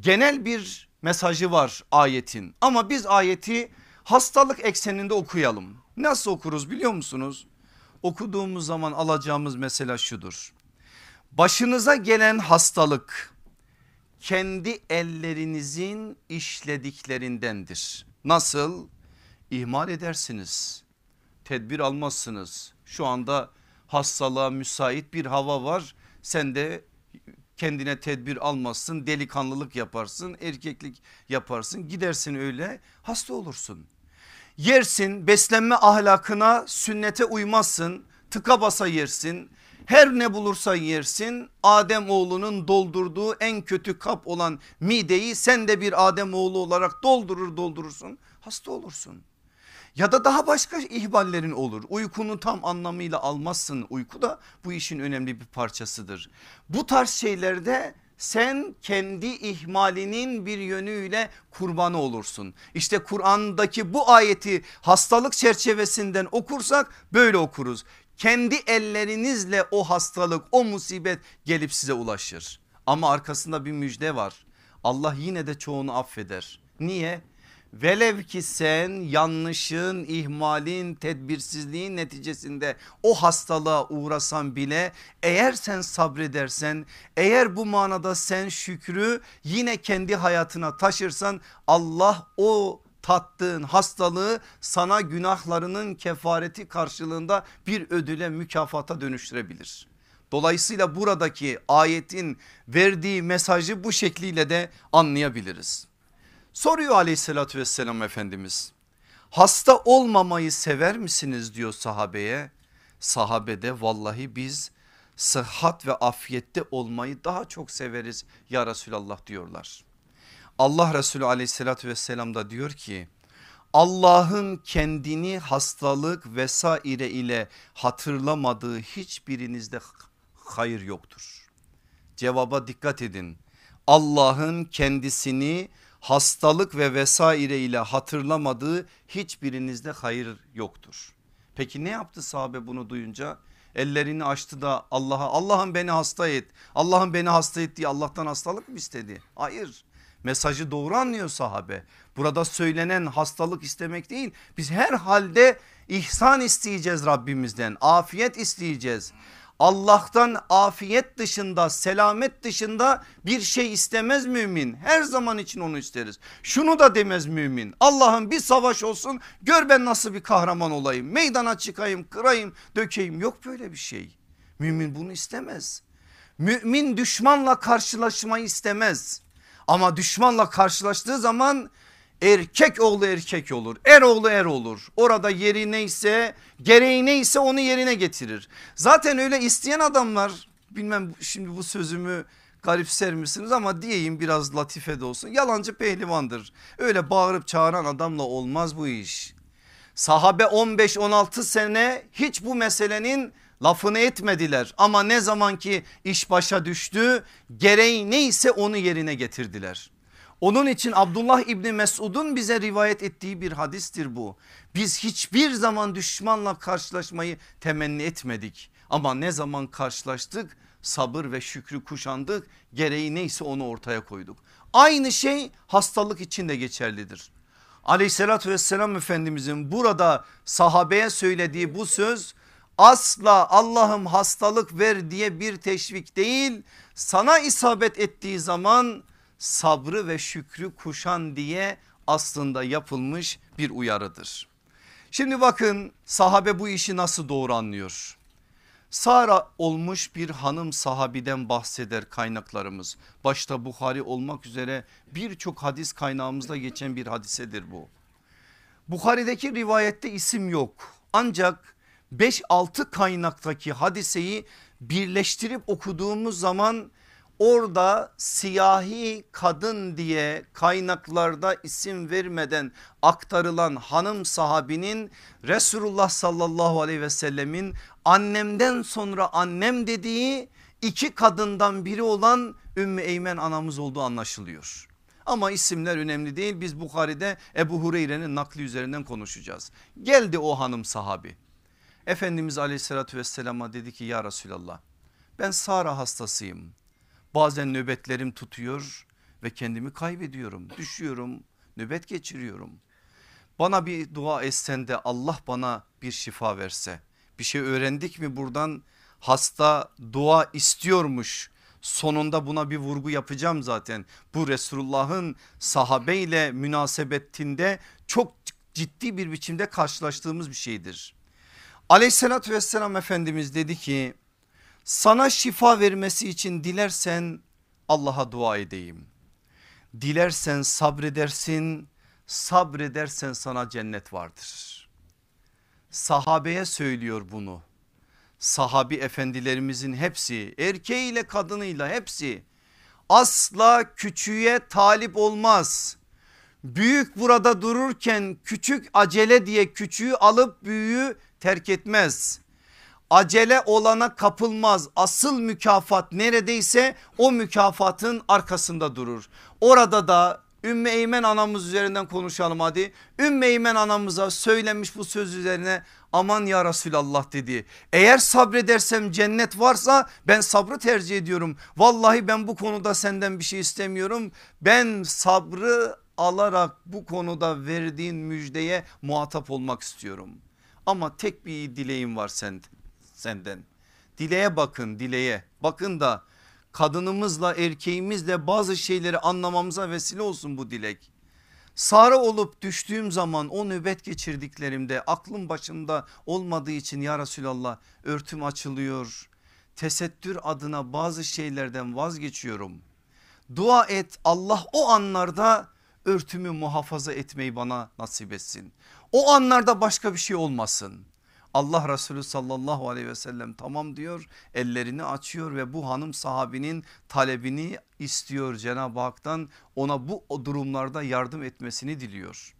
Genel bir mesajı var ayetin ama biz ayeti hastalık ekseninde okuyalım. Nasıl okuruz biliyor musunuz? okuduğumuz zaman alacağımız mesela şudur. Başınıza gelen hastalık kendi ellerinizin işlediklerindendir. Nasıl? İhmal edersiniz. Tedbir almazsınız. Şu anda hastalığa müsait bir hava var. Sen de kendine tedbir almazsın delikanlılık yaparsın erkeklik yaparsın. Gidersin öyle hasta olursun. Yersin beslenme ahlakına sünnete uymazsın. Tıka basa yersin. Her ne bulursa yersin Adem oğlunun doldurduğu en kötü kap olan mideyi sen de bir Adem oğlu olarak doldurur doldurursun. Hasta olursun. Ya da daha başka ihballerin olur uykunu tam anlamıyla almazsın uyku da bu işin önemli bir parçasıdır. Bu tarz şeylerde sen kendi ihmalinin bir yönüyle kurbanı olursun. İşte Kur'an'daki bu ayeti hastalık çerçevesinden okursak böyle okuruz. Kendi ellerinizle o hastalık o musibet gelip size ulaşır. Ama arkasında bir müjde var. Allah yine de çoğunu affeder. Niye? Velev ki sen yanlışın, ihmalin, tedbirsizliğin neticesinde o hastalığa uğrasan bile eğer sen sabredersen, eğer bu manada sen şükrü yine kendi hayatına taşırsan Allah o tattığın hastalığı sana günahlarının kefareti karşılığında bir ödüle mükafata dönüştürebilir. Dolayısıyla buradaki ayetin verdiği mesajı bu şekliyle de anlayabiliriz. Soruyor aleyhissalatü vesselam Efendimiz hasta olmamayı sever misiniz diyor sahabeye. Sahabede vallahi biz sıhhat ve afiyette olmayı daha çok severiz ya Resulallah diyorlar. Allah Resulü aleyhissalatü vesselam da diyor ki Allah'ın kendini hastalık vesaire ile hatırlamadığı hiçbirinizde hayır yoktur. Cevaba dikkat edin. Allah'ın kendisini hastalık ve vesaire ile hatırlamadığı hiçbirinizde hayır yoktur. Peki ne yaptı sahabe bunu duyunca? Ellerini açtı da Allah'a Allah'ım beni hasta et. Allah'ım beni hasta et diye Allah'tan hastalık mı istedi? Hayır. Mesajı doğru anlıyor sahabe. Burada söylenen hastalık istemek değil. Biz her halde ihsan isteyeceğiz Rabbimizden. Afiyet isteyeceğiz. Allah'tan afiyet dışında selamet dışında bir şey istemez mümin. Her zaman için onu isteriz. Şunu da demez mümin. Allah'ım bir savaş olsun gör ben nasıl bir kahraman olayım. Meydana çıkayım kırayım dökeyim yok böyle bir şey. Mümin bunu istemez. Mümin düşmanla karşılaşmayı istemez. Ama düşmanla karşılaştığı zaman erkek oğlu erkek olur er oğlu er olur. Orada yeri neyse gereği neyse onu yerine getirir. Zaten öyle isteyen adamlar bilmem şimdi bu sözümü garipser misiniz ama diyeyim biraz latife de olsun yalancı pehlivandır. Öyle bağırıp çağıran adamla olmaz bu iş. Sahabe 15-16 sene hiç bu meselenin lafını etmediler. Ama ne zaman ki iş başa düştü gereği neyse onu yerine getirdiler. Onun için Abdullah İbni Mesud'un bize rivayet ettiği bir hadistir bu. Biz hiçbir zaman düşmanla karşılaşmayı temenni etmedik. Ama ne zaman karşılaştık sabır ve şükrü kuşandık gereği neyse onu ortaya koyduk. Aynı şey hastalık için de geçerlidir. Aleyhissalatü vesselam Efendimizin burada sahabeye söylediği bu söz asla Allah'ım hastalık ver diye bir teşvik değil sana isabet ettiği zaman sabrı ve şükrü kuşan diye aslında yapılmış bir uyarıdır. Şimdi bakın sahabe bu işi nasıl doğru anlıyor. Sara olmuş bir hanım sahabiden bahseder kaynaklarımız. Başta Bukhari olmak üzere birçok hadis kaynağımızda geçen bir hadisedir bu. Bukhari'deki rivayette isim yok ancak 5-6 kaynaktaki hadiseyi birleştirip okuduğumuz zaman orada siyahi kadın diye kaynaklarda isim vermeden aktarılan hanım sahabinin Resulullah sallallahu aleyhi ve sellemin annemden sonra annem dediği iki kadından biri olan Ümmü Eymen anamız olduğu anlaşılıyor. Ama isimler önemli değil biz Bukhari'de Ebu Hureyre'nin nakli üzerinden konuşacağız. Geldi o hanım sahabi. Efendimiz aleyhissalatü vesselama dedi ki ya Resulallah ben Sara hastasıyım Bazen nöbetlerim tutuyor ve kendimi kaybediyorum. Düşüyorum, nöbet geçiriyorum. Bana bir dua etsen de Allah bana bir şifa verse. Bir şey öğrendik mi buradan? Hasta dua istiyormuş. Sonunda buna bir vurgu yapacağım zaten. Bu Resulullah'ın sahabeyle münasebetinde çok ciddi bir biçimde karşılaştığımız bir şeydir. Aleyhissalatü vesselam Efendimiz dedi ki sana şifa vermesi için dilersen Allah'a dua edeyim. Dilersen sabredersin sabredersen sana cennet vardır. Sahabeye söylüyor bunu. Sahabi efendilerimizin hepsi erkeğiyle kadınıyla hepsi asla küçüğe talip olmaz. Büyük burada dururken küçük acele diye küçüğü alıp büyüğü terk etmez acele olana kapılmaz. Asıl mükafat neredeyse o mükafatın arkasında durur. Orada da Ümmü Eymen anamız üzerinden konuşalım hadi. Ümmü Eymen anamıza söylemiş bu söz üzerine aman ya Resulallah dedi. Eğer sabredersem cennet varsa ben sabrı tercih ediyorum. Vallahi ben bu konuda senden bir şey istemiyorum. Ben sabrı alarak bu konuda verdiğin müjdeye muhatap olmak istiyorum. Ama tek bir dileğim var sende senden. Dileğe bakın dileğe bakın da kadınımızla erkeğimizle bazı şeyleri anlamamıza vesile olsun bu dilek. Sarı olup düştüğüm zaman o nöbet geçirdiklerimde aklım başımda olmadığı için ya Resulallah örtüm açılıyor. Tesettür adına bazı şeylerden vazgeçiyorum. Dua et Allah o anlarda örtümü muhafaza etmeyi bana nasip etsin. O anlarda başka bir şey olmasın. Allah Resulü sallallahu aleyhi ve sellem tamam diyor ellerini açıyor ve bu hanım sahabinin talebini istiyor Cenab-ı Hak'tan ona bu durumlarda yardım etmesini diliyor.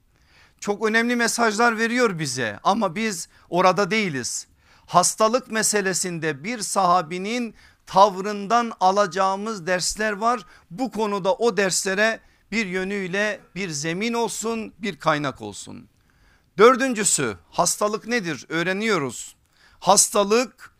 Çok önemli mesajlar veriyor bize ama biz orada değiliz. Hastalık meselesinde bir sahabinin tavrından alacağımız dersler var. Bu konuda o derslere bir yönüyle bir zemin olsun bir kaynak olsun. Dördüncüsü hastalık nedir öğreniyoruz. Hastalık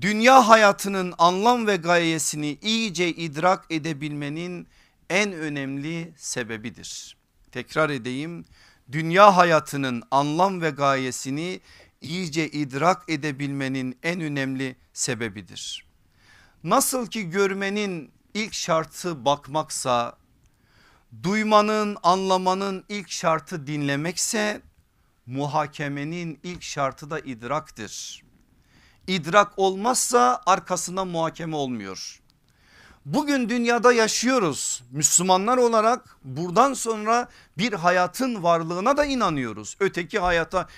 dünya hayatının anlam ve gayesini iyice idrak edebilmenin en önemli sebebidir. Tekrar edeyim dünya hayatının anlam ve gayesini iyice idrak edebilmenin en önemli sebebidir. Nasıl ki görmenin ilk şartı bakmaksa, duymanın anlamanın ilk şartı dinlemekse muhakemenin ilk şartı da idraktır. İdrak olmazsa arkasında muhakeme olmuyor. Bugün dünyada yaşıyoruz. Müslümanlar olarak buradan sonra bir hayatın varlığına da inanıyoruz. Öteki hayata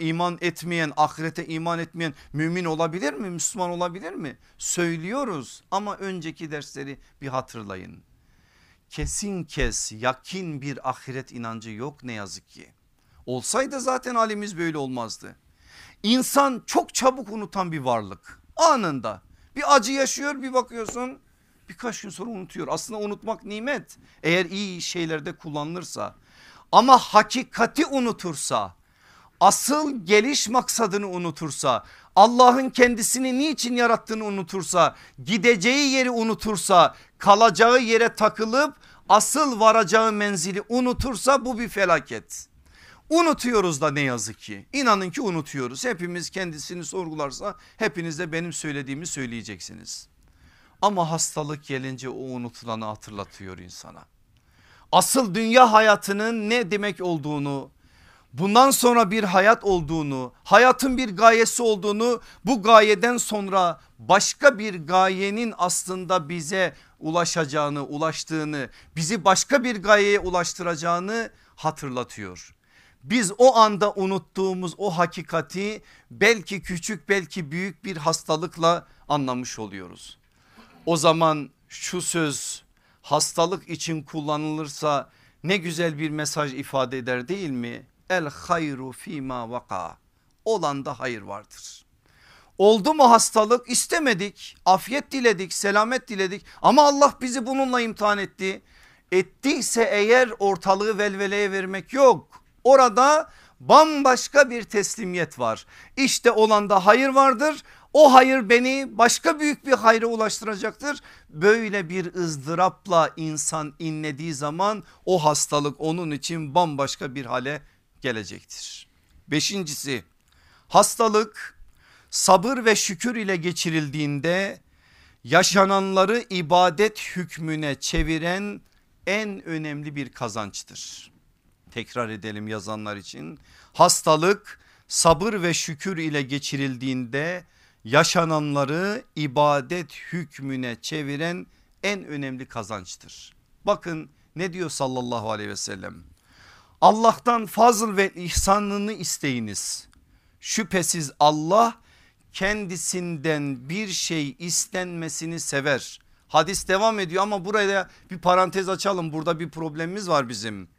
iman etmeyen, ahirete iman etmeyen mümin olabilir mi? Müslüman olabilir mi? Söylüyoruz ama önceki dersleri bir hatırlayın. Kesin kes yakin bir ahiret inancı yok ne yazık ki. Olsaydı zaten halimiz böyle olmazdı. İnsan çok çabuk unutan bir varlık. Anında bir acı yaşıyor bir bakıyorsun birkaç gün sonra unutuyor. Aslında unutmak nimet eğer iyi şeylerde kullanılırsa ama hakikati unutursa asıl geliş maksadını unutursa Allah'ın kendisini niçin yarattığını unutursa gideceği yeri unutursa kalacağı yere takılıp asıl varacağı menzili unutursa bu bir felaket. Unutuyoruz da ne yazık ki inanın ki unutuyoruz hepimiz kendisini sorgularsa hepiniz de benim söylediğimi söyleyeceksiniz. Ama hastalık gelince o unutulanı hatırlatıyor insana. Asıl dünya hayatının ne demek olduğunu bundan sonra bir hayat olduğunu hayatın bir gayesi olduğunu bu gayeden sonra başka bir gayenin aslında bize ulaşacağını ulaştığını bizi başka bir gayeye ulaştıracağını hatırlatıyor. Biz o anda unuttuğumuz o hakikati belki küçük belki büyük bir hastalıkla anlamış oluyoruz. O zaman şu söz hastalık için kullanılırsa ne güzel bir mesaj ifade eder değil mi? El hayru fima vaka. Olanda hayır vardır. Oldu mu hastalık istemedik afiyet diledik selamet diledik ama Allah bizi bununla imtihan etti. Ettiyse eğer ortalığı velveleye vermek yok. Orada bambaşka bir teslimiyet var. İşte olanda hayır vardır o hayır beni başka büyük bir hayra ulaştıracaktır. Böyle bir ızdırapla insan inlediği zaman o hastalık onun için bambaşka bir hale gelecektir. Beşincisi hastalık sabır ve şükür ile geçirildiğinde yaşananları ibadet hükmüne çeviren en önemli bir kazançtır. Tekrar edelim yazanlar için hastalık sabır ve şükür ile geçirildiğinde yaşananları ibadet hükmüne çeviren en önemli kazançtır. Bakın ne diyor sallallahu aleyhi ve sellem. Allah'tan fazıl ve ihsanını isteyiniz. Şüphesiz Allah kendisinden bir şey istenmesini sever. Hadis devam ediyor ama buraya bir parantez açalım. Burada bir problemimiz var bizim.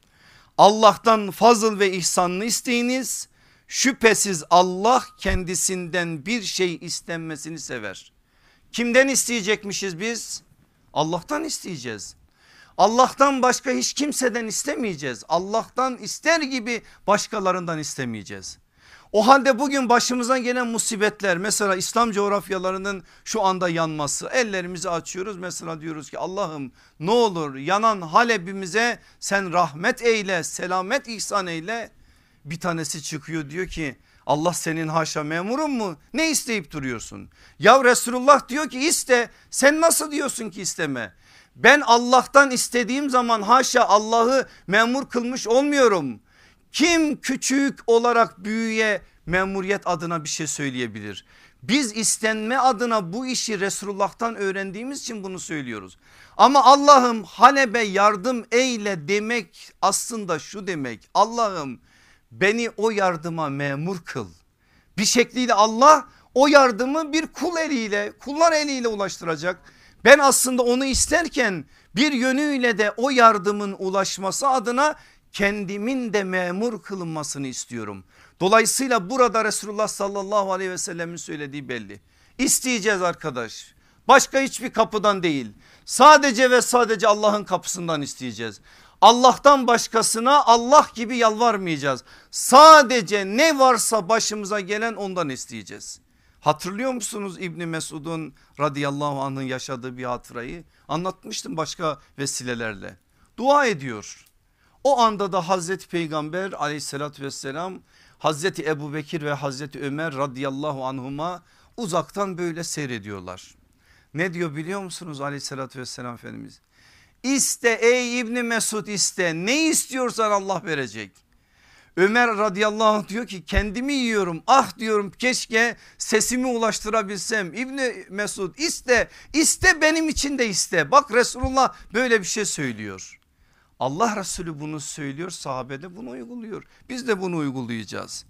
Allah'tan fazıl ve ihsanını isteyiniz Şüphesiz Allah kendisinden bir şey istenmesini sever. Kimden isteyecekmişiz biz? Allah'tan isteyeceğiz. Allah'tan başka hiç kimseden istemeyeceğiz. Allah'tan ister gibi başkalarından istemeyeceğiz. O halde bugün başımıza gelen musibetler mesela İslam coğrafyalarının şu anda yanması ellerimizi açıyoruz mesela diyoruz ki Allah'ım ne olur yanan Halep'imize sen rahmet eyle selamet ihsan eyle bir tanesi çıkıyor diyor ki Allah senin haşa memurun mu? Ne isteyip duruyorsun? Ya Resulullah diyor ki iste. Sen nasıl diyorsun ki isteme? Ben Allah'tan istediğim zaman haşa Allah'ı memur kılmış olmuyorum. Kim küçük olarak büyüye memuriyet adına bir şey söyleyebilir? Biz istenme adına bu işi Resulullah'tan öğrendiğimiz için bunu söylüyoruz. Ama Allah'ım Halep'e yardım eyle demek aslında şu demek. Allah'ım beni o yardıma memur kıl. Bir şekliyle Allah o yardımı bir kul eliyle kullar eliyle ulaştıracak. Ben aslında onu isterken bir yönüyle de o yardımın ulaşması adına kendimin de memur kılınmasını istiyorum. Dolayısıyla burada Resulullah sallallahu aleyhi ve sellemin söylediği belli. İsteyeceğiz arkadaş. Başka hiçbir kapıdan değil. Sadece ve sadece Allah'ın kapısından isteyeceğiz. Allah'tan başkasına Allah gibi yalvarmayacağız. Sadece ne varsa başımıza gelen ondan isteyeceğiz. Hatırlıyor musunuz İbni Mesud'un radıyallahu anh'ın yaşadığı bir hatırayı? Anlatmıştım başka vesilelerle. Dua ediyor. O anda da Hazreti Peygamber aleyhissalatü vesselam Hazreti Ebu Bekir ve Hazreti Ömer radıyallahu anhuma uzaktan böyle seyrediyorlar. Ne diyor biliyor musunuz aleyhissalatü vesselam Efendimiz? İste ey İbni Mesud iste ne istiyorsan Allah verecek. Ömer radıyallahu anh diyor ki kendimi yiyorum ah diyorum keşke sesimi ulaştırabilsem. İbni Mesud iste iste benim için de iste bak Resulullah böyle bir şey söylüyor. Allah Resulü bunu söylüyor sahabe de bunu uyguluyor biz de bunu uygulayacağız.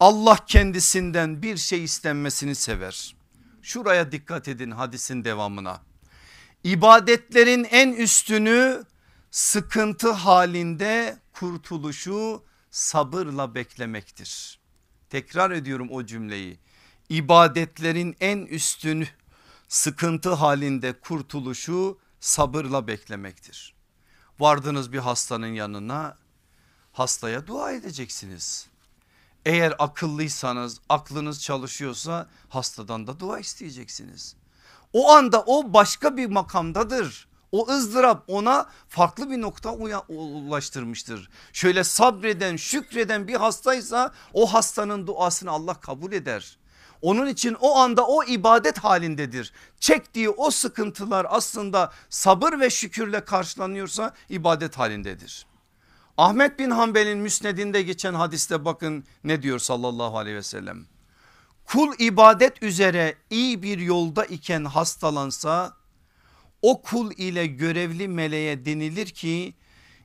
Allah kendisinden bir şey istenmesini sever. Şuraya dikkat edin hadisin devamına. İbadetlerin en üstünü sıkıntı halinde kurtuluşu sabırla beklemektir. Tekrar ediyorum o cümleyi. İbadetlerin en üstünü sıkıntı halinde kurtuluşu sabırla beklemektir. Vardınız bir hastanın yanına hastaya dua edeceksiniz. Eğer akıllıysanız aklınız çalışıyorsa hastadan da dua isteyeceksiniz. O anda o başka bir makamdadır. O ızdırap ona farklı bir nokta ulaştırmıştır. Şöyle sabreden şükreden bir hastaysa o hastanın duasını Allah kabul eder. Onun için o anda o ibadet halindedir. Çektiği o sıkıntılar aslında sabır ve şükürle karşılanıyorsa ibadet halindedir. Ahmet bin Hanbel'in müsnedinde geçen hadiste bakın ne diyor sallallahu aleyhi ve sellem. Kul ibadet üzere iyi bir yolda iken hastalansa o kul ile görevli meleğe denilir ki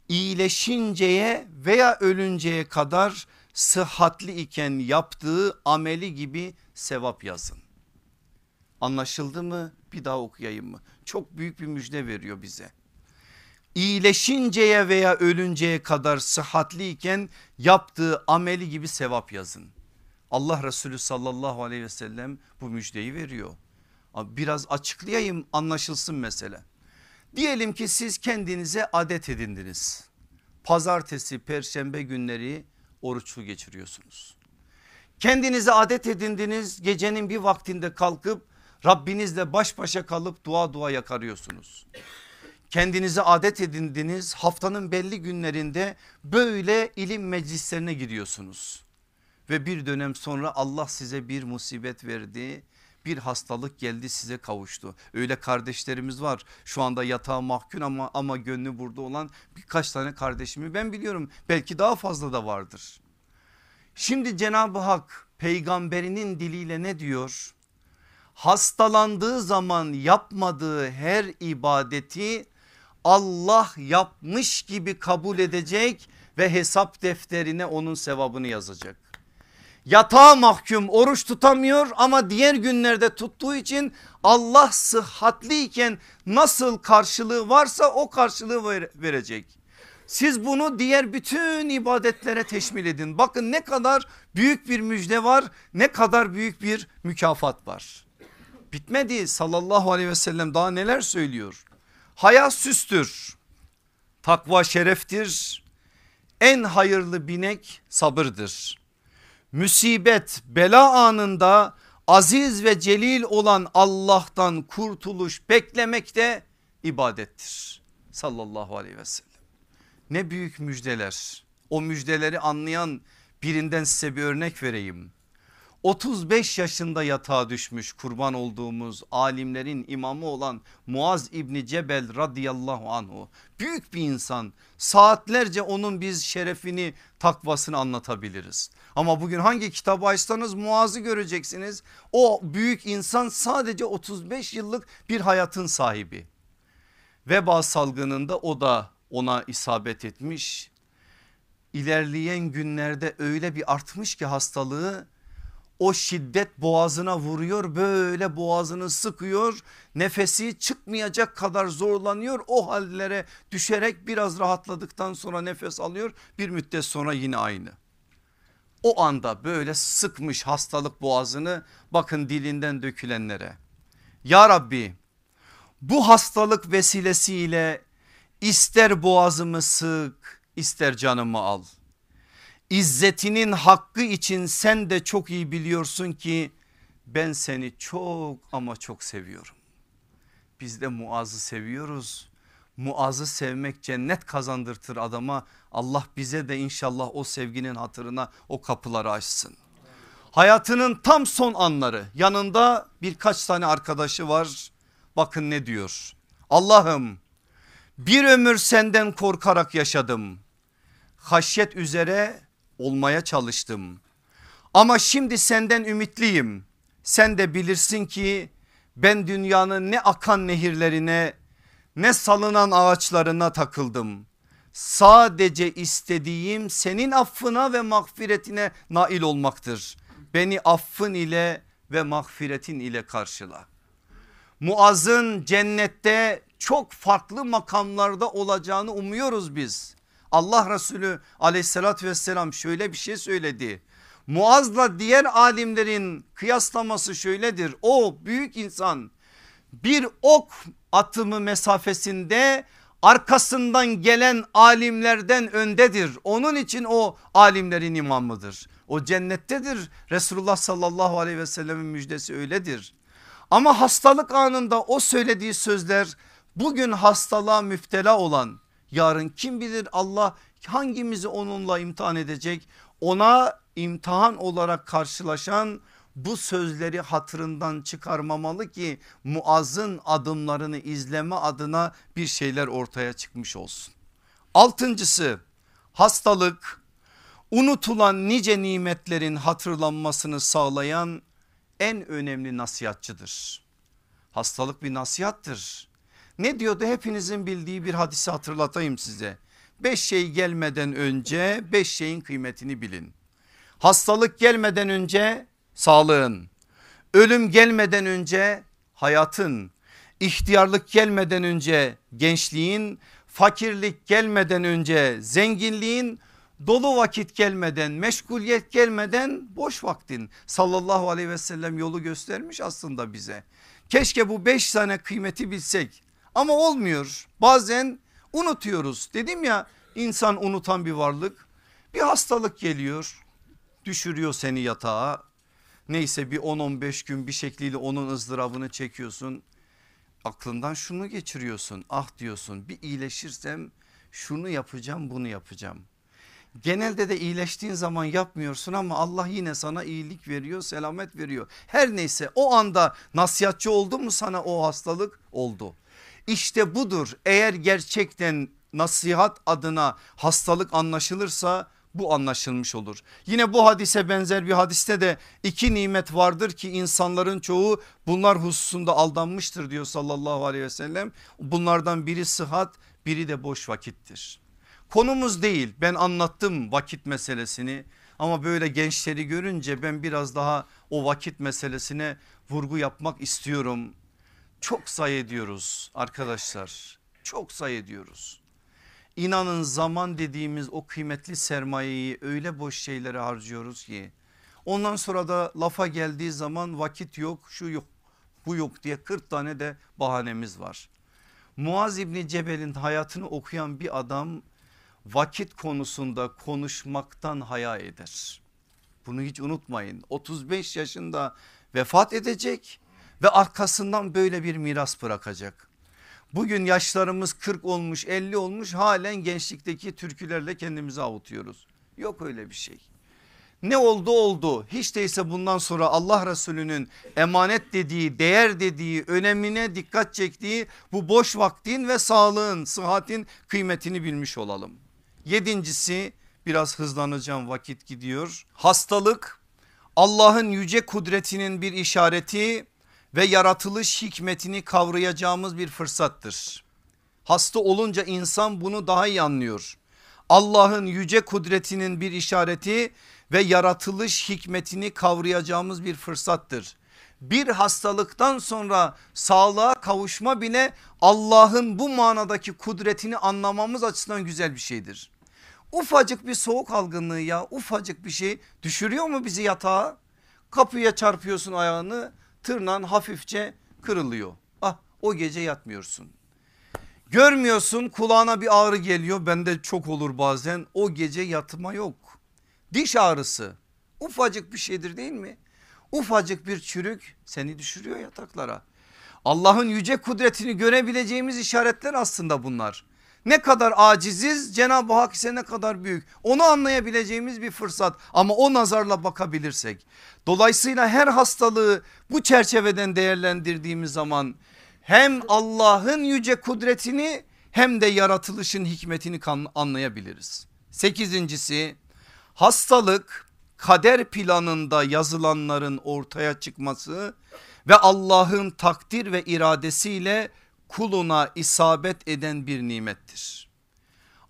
iyileşinceye veya ölünceye kadar sıhhatli iken yaptığı ameli gibi sevap yazın. Anlaşıldı mı? Bir daha okuyayım mı? Çok büyük bir müjde veriyor bize. İyileşinceye veya ölünceye kadar sıhhatliyken yaptığı ameli gibi sevap yazın. Allah Resulü sallallahu aleyhi ve sellem bu müjdeyi veriyor. Biraz açıklayayım anlaşılsın mesele. Diyelim ki siz kendinize adet edindiniz. Pazartesi, perşembe günleri oruçlu geçiriyorsunuz. Kendinize adet edindiniz gecenin bir vaktinde kalkıp Rabbinizle baş başa kalıp dua dua yakarıyorsunuz. Kendinize adet edindiniz haftanın belli günlerinde böyle ilim meclislerine gidiyorsunuz. Ve bir dönem sonra Allah size bir musibet verdi bir hastalık geldi size kavuştu. Öyle kardeşlerimiz var şu anda yatağa mahkun ama, ama gönlü burada olan birkaç tane kardeşimi ben biliyorum belki daha fazla da vardır. Şimdi Cenab-ı Hak peygamberinin diliyle ne diyor? Hastalandığı zaman yapmadığı her ibadeti Allah yapmış gibi kabul edecek ve hesap defterine onun sevabını yazacak. Yatağa mahkum oruç tutamıyor ama diğer günlerde tuttuğu için Allah sıhhatliyken nasıl karşılığı varsa o karşılığı verecek. Siz bunu diğer bütün ibadetlere teşmil edin. Bakın ne kadar büyük bir müjde var ne kadar büyük bir mükafat var. Bitmedi sallallahu aleyhi ve sellem daha neler söylüyor. Haya süstür, takva şereftir, en hayırlı binek sabırdır. Musibet bela anında aziz ve celil olan Allah'tan kurtuluş beklemek de ibadettir sallallahu aleyhi ve sellem. Ne büyük müjdeler o müjdeleri anlayan birinden size bir örnek vereyim. 35 yaşında yatağa düşmüş kurban olduğumuz alimlerin imamı olan Muaz İbni Cebel radıyallahu anhu büyük bir insan saatlerce onun biz şerefini takvasını anlatabiliriz. Ama bugün hangi kitabı açsanız Muaz'ı göreceksiniz o büyük insan sadece 35 yıllık bir hayatın sahibi. Veba salgınında o da ona isabet etmiş İlerleyen günlerde öyle bir artmış ki hastalığı o şiddet boğazına vuruyor böyle boğazını sıkıyor nefesi çıkmayacak kadar zorlanıyor o hallere düşerek biraz rahatladıktan sonra nefes alıyor bir müddet sonra yine aynı. O anda böyle sıkmış hastalık boğazını bakın dilinden dökülenlere. Ya Rabbi bu hastalık vesilesiyle ister boğazımı sık ister canımı al İzzetinin hakkı için sen de çok iyi biliyorsun ki ben seni çok ama çok seviyorum. Biz de Muaz'ı seviyoruz. Muaz'ı sevmek cennet kazandırtır adama. Allah bize de inşallah o sevginin hatırına o kapıları açsın. Hayatının tam son anları yanında birkaç tane arkadaşı var. Bakın ne diyor. Allah'ım bir ömür senden korkarak yaşadım. Haşyet üzere olmaya çalıştım. Ama şimdi senden ümitliyim. Sen de bilirsin ki ben dünyanın ne akan nehirlerine ne salınan ağaçlarına takıldım. Sadece istediğim senin affına ve mağfiretine nail olmaktır. Beni affın ile ve mağfiretin ile karşıla. Muaz'ın cennette çok farklı makamlarda olacağını umuyoruz biz. Allah Resulü aleyhissalatü vesselam şöyle bir şey söyledi. Muaz'la diğer alimlerin kıyaslaması şöyledir. O büyük insan bir ok atımı mesafesinde arkasından gelen alimlerden öndedir. Onun için o alimlerin imamıdır. O cennettedir. Resulullah sallallahu aleyhi ve sellemin müjdesi öyledir. Ama hastalık anında o söylediği sözler bugün hastalığa müptela olan yarın kim bilir Allah hangimizi onunla imtihan edecek ona imtihan olarak karşılaşan bu sözleri hatırından çıkarmamalı ki Muaz'ın adımlarını izleme adına bir şeyler ortaya çıkmış olsun. Altıncısı hastalık unutulan nice nimetlerin hatırlanmasını sağlayan en önemli nasihatçıdır. Hastalık bir nasihattır. Ne diyordu? Hepinizin bildiği bir hadisi hatırlatayım size. Beş şey gelmeden önce beş şeyin kıymetini bilin. Hastalık gelmeden önce sağlığın, ölüm gelmeden önce hayatın, ihtiyarlık gelmeden önce gençliğin, fakirlik gelmeden önce zenginliğin, dolu vakit gelmeden meşguliyet gelmeden boş vaktin. Sallallahu aleyhi ve sellem yolu göstermiş aslında bize. Keşke bu beş tane kıymeti bilsek ama olmuyor. Bazen unutuyoruz. Dedim ya insan unutan bir varlık bir hastalık geliyor düşürüyor seni yatağa. Neyse bir 10-15 gün bir şekliyle onun ızdırabını çekiyorsun. Aklından şunu geçiriyorsun ah diyorsun. Bir iyileşirsem şunu yapacağım bunu yapacağım. Genelde de iyileştiğin zaman yapmıyorsun ama Allah yine sana iyilik veriyor selamet veriyor. Her neyse o anda nasihatçı oldu mu sana o hastalık? Oldu. İşte budur eğer gerçekten nasihat adına hastalık anlaşılırsa bu anlaşılmış olur. Yine bu hadise benzer bir hadiste de iki nimet vardır ki insanların çoğu bunlar hususunda aldanmıştır diyor sallallahu aleyhi ve sellem. Bunlardan biri sıhhat biri de boş vakittir. Konumuz değil ben anlattım vakit meselesini ama böyle gençleri görünce ben biraz daha o vakit meselesine vurgu yapmak istiyorum. Çok say ediyoruz arkadaşlar çok say ediyoruz. İnanın zaman dediğimiz o kıymetli sermayeyi öyle boş şeylere harcıyoruz ki ondan sonra da lafa geldiği zaman vakit yok şu yok bu yok diye 40 tane de bahanemiz var. Muaz İbni Cebel'in hayatını okuyan bir adam vakit konusunda konuşmaktan haya eder. Bunu hiç unutmayın 35 yaşında vefat edecek ve arkasından böyle bir miras bırakacak. Bugün yaşlarımız 40 olmuş 50 olmuş halen gençlikteki türkülerle kendimizi avutuyoruz. Yok öyle bir şey. Ne oldu oldu hiç değilse bundan sonra Allah Resulü'nün emanet dediği değer dediği önemine dikkat çektiği bu boş vaktin ve sağlığın sıhhatin kıymetini bilmiş olalım. Yedincisi biraz hızlanacağım vakit gidiyor. Hastalık Allah'ın yüce kudretinin bir işareti ve yaratılış hikmetini kavrayacağımız bir fırsattır. Hasta olunca insan bunu daha iyi anlıyor. Allah'ın yüce kudretinin bir işareti ve yaratılış hikmetini kavrayacağımız bir fırsattır. Bir hastalıktan sonra sağlığa kavuşma bile Allah'ın bu manadaki kudretini anlamamız açısından güzel bir şeydir. Ufacık bir soğuk algınlığı ya ufacık bir şey düşürüyor mu bizi yatağa? Kapıya çarpıyorsun ayağını tırnan hafifçe kırılıyor. Ah o gece yatmıyorsun. Görmüyorsun kulağına bir ağrı geliyor bende çok olur bazen o gece yatma yok. Diş ağrısı ufacık bir şeydir değil mi? Ufacık bir çürük seni düşürüyor yataklara. Allah'ın yüce kudretini görebileceğimiz işaretler aslında bunlar. Ne kadar aciziz Cenab-ı Hak ise ne kadar büyük onu anlayabileceğimiz bir fırsat ama o nazarla bakabilirsek. Dolayısıyla her hastalığı bu çerçeveden değerlendirdiğimiz zaman hem Allah'ın yüce kudretini hem de yaratılışın hikmetini anlayabiliriz. Sekizincisi Hastalık kader planında yazılanların ortaya çıkması ve Allah'ın takdir ve iradesiyle kuluna isabet eden bir nimettir.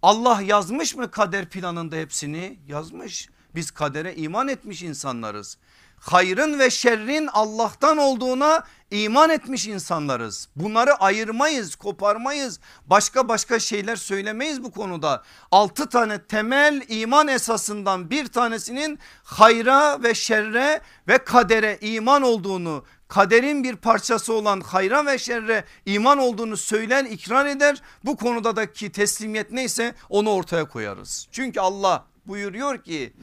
Allah yazmış mı kader planında hepsini? Yazmış. Biz kadere iman etmiş insanlarız. Hayrın ve şerrin Allah'tan olduğuna iman etmiş insanlarız. Bunları ayırmayız, koparmayız. Başka başka şeyler söylemeyiz bu konuda. Altı tane temel iman esasından bir tanesinin hayra ve şerre ve kadere iman olduğunu kaderin bir parçası olan hayra ve şerre iman olduğunu söyler ikrar eder. Bu konudaki teslimiyet neyse onu ortaya koyarız. Çünkü Allah buyuruyor ki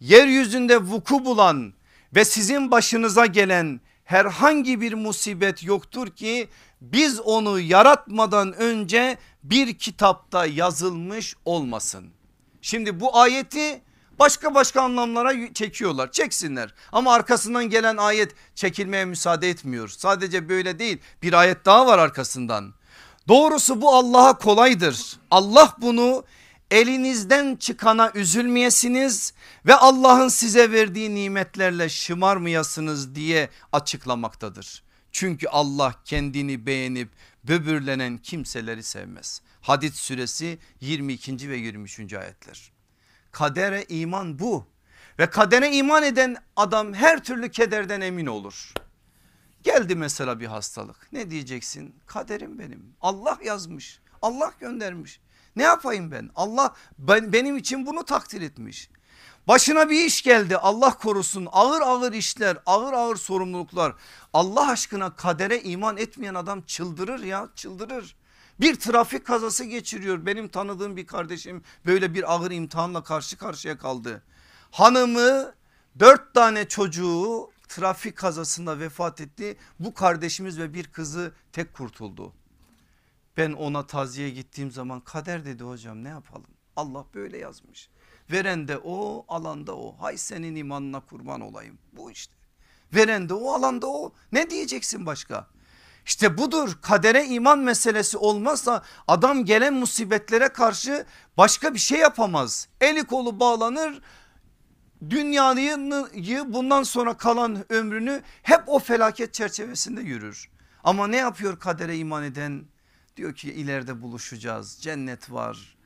yeryüzünde vuku bulan ve sizin başınıza gelen herhangi bir musibet yoktur ki biz onu yaratmadan önce bir kitapta yazılmış olmasın. Şimdi bu ayeti başka başka anlamlara çekiyorlar çeksinler ama arkasından gelen ayet çekilmeye müsaade etmiyor. Sadece böyle değil bir ayet daha var arkasından. Doğrusu bu Allah'a kolaydır. Allah bunu elinizden çıkana üzülmeyesiniz ve Allah'ın size verdiği nimetlerle şımarmayasınız diye açıklamaktadır. Çünkü Allah kendini beğenip böbürlenen kimseleri sevmez. Hadid suresi 22. ve 23. ayetler. Kadere iman bu. Ve kadere iman eden adam her türlü kederden emin olur. Geldi mesela bir hastalık. Ne diyeceksin? Kaderim benim. Allah yazmış. Allah göndermiş. Ne yapayım ben? Allah ben, benim için bunu takdir etmiş. Başına bir iş geldi. Allah korusun. Ağır ağır işler ağır ağır sorumluluklar. Allah aşkına kadere iman etmeyen adam çıldırır ya çıldırır. Bir trafik kazası geçiriyor benim tanıdığım bir kardeşim böyle bir ağır imtihanla karşı karşıya kaldı. Hanımı dört tane çocuğu trafik kazasında vefat etti. Bu kardeşimiz ve bir kızı tek kurtuldu. Ben ona taziye gittiğim zaman kader dedi hocam ne yapalım? Allah böyle yazmış. Veren de o alanda o. Hay senin imanına kurban olayım. Bu işte. Veren de o alanda o. Ne diyeceksin başka? İşte budur kadere iman meselesi olmazsa adam gelen musibetlere karşı başka bir şey yapamaz. Eli kolu bağlanır dünyayı bundan sonra kalan ömrünü hep o felaket çerçevesinde yürür. Ama ne yapıyor kadere iman eden? Diyor ki ileride buluşacağız cennet var.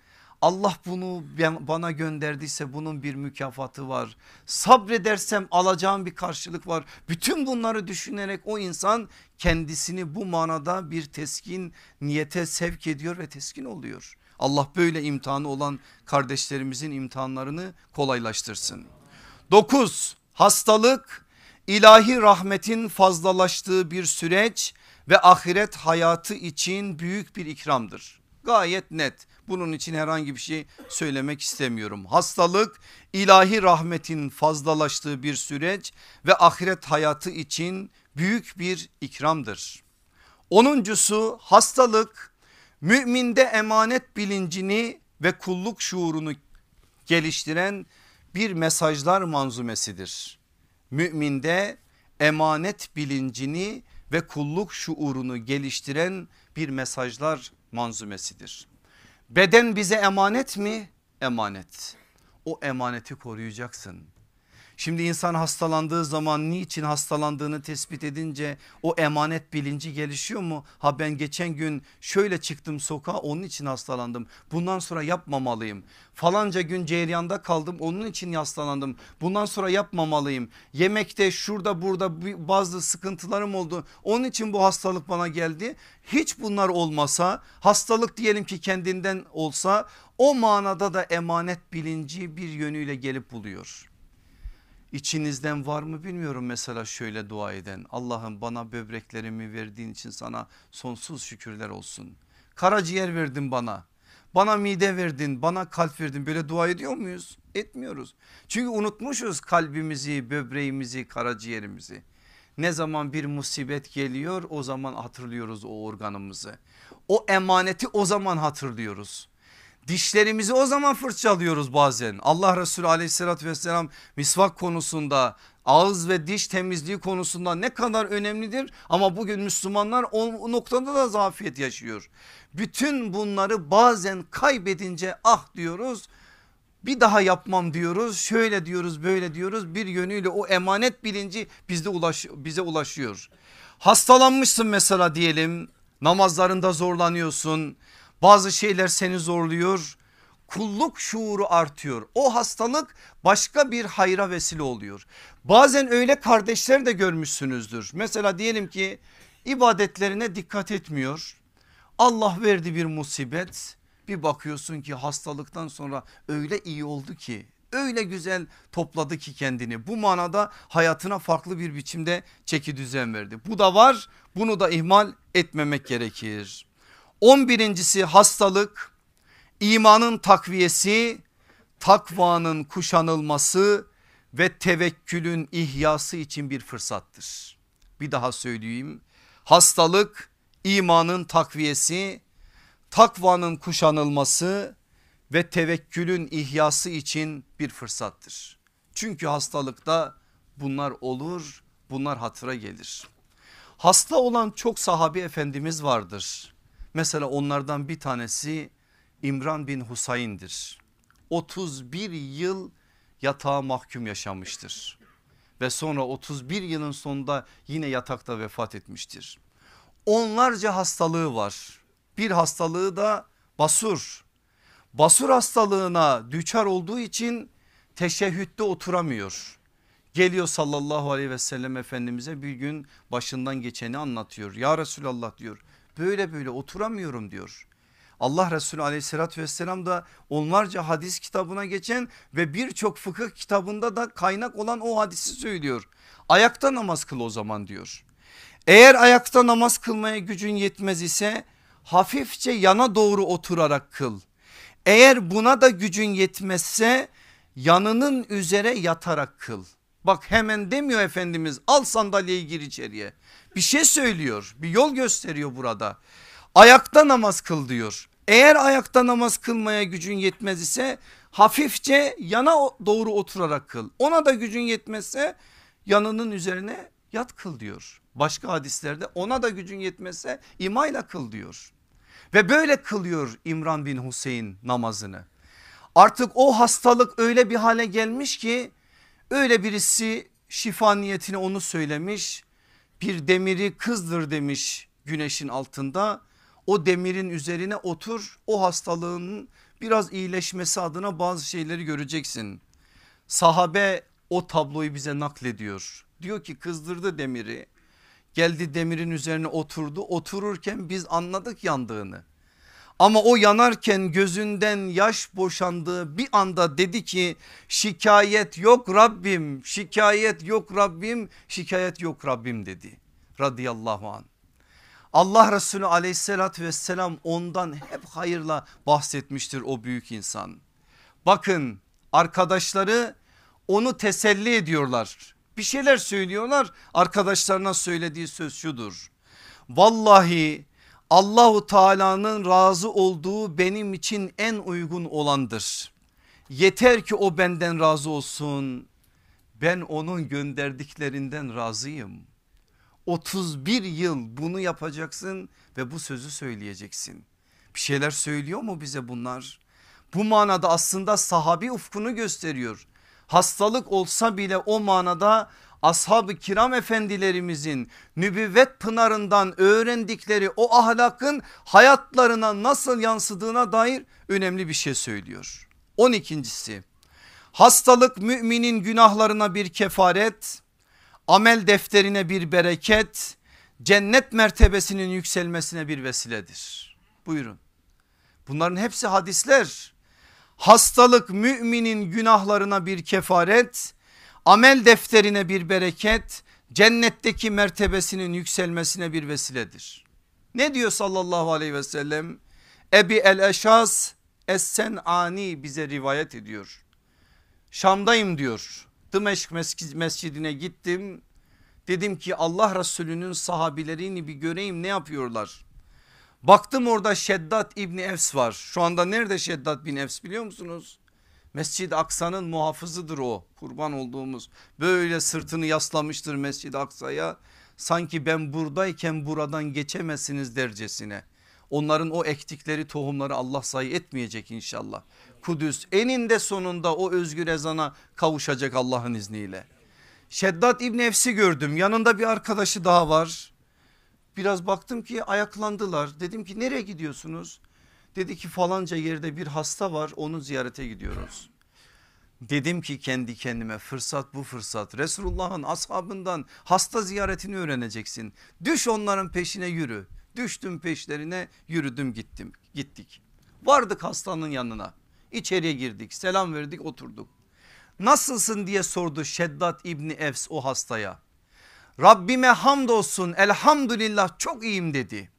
Allah bunu bana gönderdiyse bunun bir mükafatı var. Sabredersem alacağım bir karşılık var. Bütün bunları düşünerek o insan kendisini bu manada bir teskin niyete sevk ediyor ve teskin oluyor. Allah böyle imtihanı olan kardeşlerimizin imtihanlarını kolaylaştırsın. 9 hastalık ilahi rahmetin fazlalaştığı bir süreç ve ahiret hayatı için büyük bir ikramdır. Gayet net bunun için herhangi bir şey söylemek istemiyorum. Hastalık ilahi rahmetin fazlalaştığı bir süreç ve ahiret hayatı için büyük bir ikramdır. Onuncusu hastalık müminde emanet bilincini ve kulluk şuurunu geliştiren bir mesajlar manzumesidir. Müminde emanet bilincini ve kulluk şuurunu geliştiren bir mesajlar manzumesidir. Beden bize emanet mi? Emanet. O emaneti koruyacaksın. Şimdi insan hastalandığı zaman niçin hastalandığını tespit edince o emanet bilinci gelişiyor mu? Ha ben geçen gün şöyle çıktım sokağa onun için hastalandım. Bundan sonra yapmamalıyım. Falanca gün ceryanda kaldım onun için hastalandım. Bundan sonra yapmamalıyım. Yemekte şurada burada bazı sıkıntılarım oldu. Onun için bu hastalık bana geldi. Hiç bunlar olmasa hastalık diyelim ki kendinden olsa o manada da emanet bilinci bir yönüyle gelip buluyor. İçinizden var mı bilmiyorum mesela şöyle dua eden Allah'ım bana böbreklerimi verdiğin için sana sonsuz şükürler olsun. Karaciğer verdin bana bana mide verdin bana kalp verdin böyle dua ediyor muyuz? Etmiyoruz. Çünkü unutmuşuz kalbimizi böbreğimizi karaciğerimizi. Ne zaman bir musibet geliyor o zaman hatırlıyoruz o organımızı. O emaneti o zaman hatırlıyoruz. Dişlerimizi o zaman fırçalıyoruz bazen. Allah Resulü aleyhissalatü vesselam misvak konusunda ağız ve diş temizliği konusunda ne kadar önemlidir. Ama bugün Müslümanlar o noktada da zafiyet yaşıyor. Bütün bunları bazen kaybedince ah diyoruz Bir daha yapmam diyoruz şöyle diyoruz böyle diyoruz bir yönüyle o emanet bilinci bizde ulaş, bize ulaşıyor. Hastalanmışsın mesela diyelim namazlarında zorlanıyorsun bazı şeyler seni zorluyor kulluk şuuru artıyor. O hastalık başka bir hayra vesile oluyor. Bazen öyle kardeşler de görmüşsünüzdür. Mesela diyelim ki ibadetlerine dikkat etmiyor. Allah verdi bir musibet. Bir bakıyorsun ki hastalıktan sonra öyle iyi oldu ki öyle güzel topladı ki kendini. Bu manada hayatına farklı bir biçimde çeki düzen verdi. Bu da var bunu da ihmal etmemek gerekir. 11.si hastalık imanın takviyesi, takvanın kuşanılması ve tevekkülün ihyası için bir fırsattır. Bir daha söyleyeyim. Hastalık imanın takviyesi, takvanın kuşanılması ve tevekkülün ihyası için bir fırsattır. Çünkü hastalıkta bunlar olur, bunlar hatıra gelir. Hasta olan çok sahabi efendimiz vardır. Mesela onlardan bir tanesi İmran bin Husayn'dir. 31 yıl yatağa mahkum yaşamıştır. Ve sonra 31 yılın sonunda yine yatakta vefat etmiştir. Onlarca hastalığı var. Bir hastalığı da basur. Basur hastalığına düçar olduğu için teşehhütte oturamıyor. Geliyor sallallahu aleyhi ve sellem efendimize bir gün başından geçeni anlatıyor. Ya Resulallah diyor böyle böyle oturamıyorum diyor. Allah Resulü aleyhissalatü vesselam da onlarca hadis kitabına geçen ve birçok fıkıh kitabında da kaynak olan o hadisi söylüyor. Ayakta namaz kıl o zaman diyor. Eğer ayakta namaz kılmaya gücün yetmez ise hafifçe yana doğru oturarak kıl. Eğer buna da gücün yetmezse yanının üzere yatarak kıl. Bak hemen demiyor Efendimiz al sandalyeyi gir içeriye. Bir şey söylüyor bir yol gösteriyor burada. Ayakta namaz kıl diyor. Eğer ayakta namaz kılmaya gücün yetmez ise hafifçe yana doğru oturarak kıl. Ona da gücün yetmezse yanının üzerine yat kıl diyor. Başka hadislerde ona da gücün yetmezse imayla kıl diyor. Ve böyle kılıyor İmran bin Hüseyin namazını. Artık o hastalık öyle bir hale gelmiş ki öyle birisi şifa niyetine onu söylemiş. Bir demiri kızdır demiş güneşin altında o demirin üzerine otur o hastalığın biraz iyileşmesi adına bazı şeyleri göreceksin. Sahabe o tabloyu bize naklediyor. Diyor ki kızdırdı demiri geldi demirin üzerine oturdu otururken biz anladık yandığını. Ama o yanarken gözünden yaş boşandığı bir anda dedi ki şikayet yok Rabbim şikayet yok Rabbim şikayet yok Rabbim dedi radıyallahu an. Allah Resulü aleyhissalatü vesselam ondan hep hayırla bahsetmiştir o büyük insan. Bakın arkadaşları onu teselli ediyorlar. Bir şeyler söylüyorlar arkadaşlarına söylediği söz şudur. Vallahi Allahu Teala'nın razı olduğu benim için en uygun olandır. Yeter ki o benden razı olsun. Ben onun gönderdiklerinden razıyım. 31 yıl bunu yapacaksın ve bu sözü söyleyeceksin. Bir şeyler söylüyor mu bize bunlar? Bu manada aslında sahabi ufkunu gösteriyor. Hastalık olsa bile o manada ashab-ı kiram efendilerimizin nübüvvet pınarından öğrendikleri o ahlakın hayatlarına nasıl yansıdığına dair önemli bir şey söylüyor. 12.si hastalık müminin günahlarına bir kefaret amel defterine bir bereket, cennet mertebesinin yükselmesine bir vesiledir. Buyurun. Bunların hepsi hadisler. Hastalık müminin günahlarına bir kefaret, amel defterine bir bereket, cennetteki mertebesinin yükselmesine bir vesiledir. Ne diyor sallallahu aleyhi ve sellem? Ebi el Eşas Es-Sen'ani bize rivayet ediyor. Şam'dayım diyor. Dımeşk mescidine gittim. Dedim ki Allah Resulü'nün sahabilerini bir göreyim ne yapıyorlar. Baktım orada Şeddat İbni Efs var. Şu anda nerede Şeddat bin Efs biliyor musunuz? Mescid-i Aksa'nın muhafızıdır o kurban olduğumuz. Böyle sırtını yaslamıştır Mescid-i Aksa'ya. Sanki ben buradayken buradan geçemezsiniz dercesine. Onların o ektikleri tohumları Allah sayı etmeyecek inşallah. Kudüs eninde sonunda o özgür ezana kavuşacak Allah'ın izniyle. Şeddat İbni Efs'i gördüm yanında bir arkadaşı daha var. Biraz baktım ki ayaklandılar dedim ki nereye gidiyorsunuz? Dedi ki falanca yerde bir hasta var onu ziyarete gidiyoruz. Dedim ki kendi kendime fırsat bu fırsat Resulullah'ın ashabından hasta ziyaretini öğreneceksin. Düş onların peşine yürü. Düştüm peşlerine yürüdüm gittim gittik. Vardık hastanın yanına içeriye girdik selam verdik oturduk. Nasılsın diye sordu Şeddat İbni Efs o hastaya. Rabbime hamdolsun elhamdülillah çok iyiyim dedi.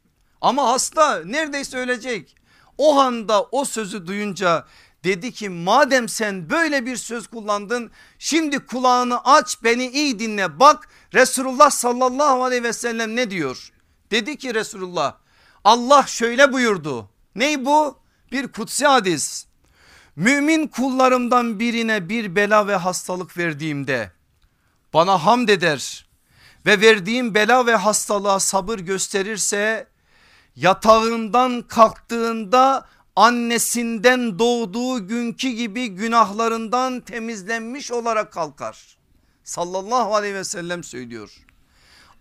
Ama hasta neredeyse ölecek. O anda o sözü duyunca dedi ki madem sen böyle bir söz kullandın şimdi kulağını aç beni iyi dinle bak Resulullah sallallahu aleyhi ve sellem ne diyor? Dedi ki Resulullah Allah şöyle buyurdu ney bu? Bir kutsi hadis mümin kullarımdan birine bir bela ve hastalık verdiğimde bana hamd eder ve verdiğim bela ve hastalığa sabır gösterirse yatağından kalktığında annesinden doğduğu günkü gibi günahlarından temizlenmiş olarak kalkar. Sallallahu aleyhi ve sellem söylüyor.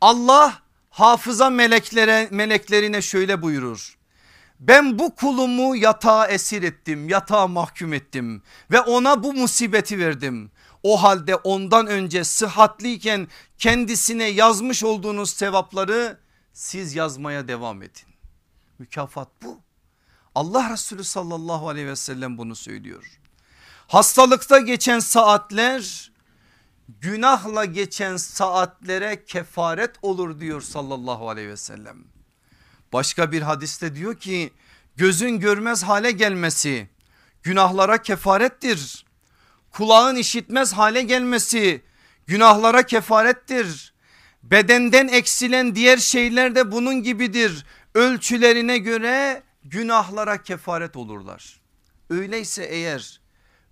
Allah hafıza meleklere, meleklerine şöyle buyurur. Ben bu kulumu yatağa esir ettim, yatağa mahkum ettim ve ona bu musibeti verdim. O halde ondan önce sıhhatliyken kendisine yazmış olduğunuz sevapları siz yazmaya devam edin. Mükafat bu. Allah Resulü sallallahu aleyhi ve sellem bunu söylüyor. Hastalıkta geçen saatler günahla geçen saatlere kefaret olur diyor sallallahu aleyhi ve sellem. Başka bir hadiste diyor ki gözün görmez hale gelmesi günahlara kefarettir. Kulağın işitmez hale gelmesi günahlara kefarettir. Bedenden eksilen diğer şeyler de bunun gibidir. Ölçülerine göre günahlara kefaret olurlar. Öyleyse eğer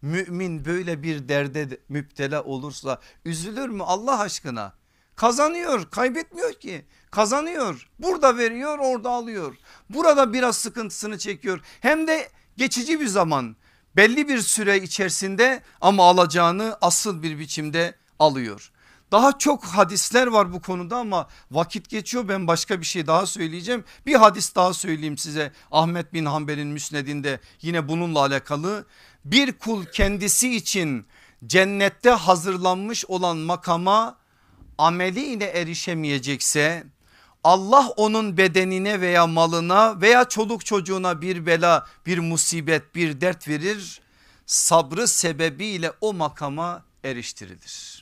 mümin böyle bir derde müptela olursa üzülür mü Allah aşkına? Kazanıyor kaybetmiyor ki kazanıyor burada veriyor orada alıyor burada biraz sıkıntısını çekiyor hem de geçici bir zaman belli bir süre içerisinde ama alacağını asıl bir biçimde alıyor. Daha çok hadisler var bu konuda ama vakit geçiyor ben başka bir şey daha söyleyeceğim. Bir hadis daha söyleyeyim size Ahmet bin Hanbel'in müsnedinde yine bununla alakalı. Bir kul kendisi için cennette hazırlanmış olan makama ameliyle erişemeyecekse Allah onun bedenine veya malına veya çoluk çocuğuna bir bela bir musibet bir dert verir sabrı sebebiyle o makama eriştirilir.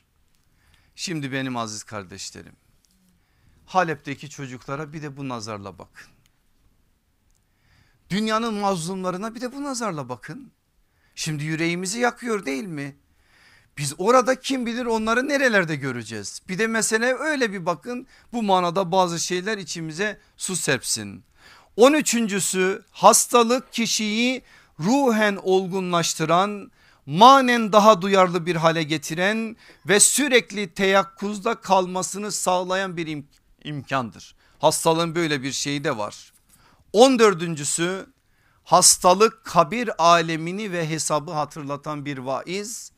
Şimdi benim aziz kardeşlerim Halep'teki çocuklara bir de bu nazarla bakın. Dünyanın mazlumlarına bir de bu nazarla bakın. Şimdi yüreğimizi yakıyor değil mi? Biz orada kim bilir onları nerelerde göreceğiz. Bir de mesele öyle bir bakın bu manada bazı şeyler içimize su serpsin. 13.sü hastalık kişiyi ruhen olgunlaştıran manen daha duyarlı bir hale getiren ve sürekli teyakkuzda kalmasını sağlayan bir im imkandır. Hastalığın böyle bir şeyi de var. 14.sü hastalık kabir alemini ve hesabı hatırlatan bir vaiz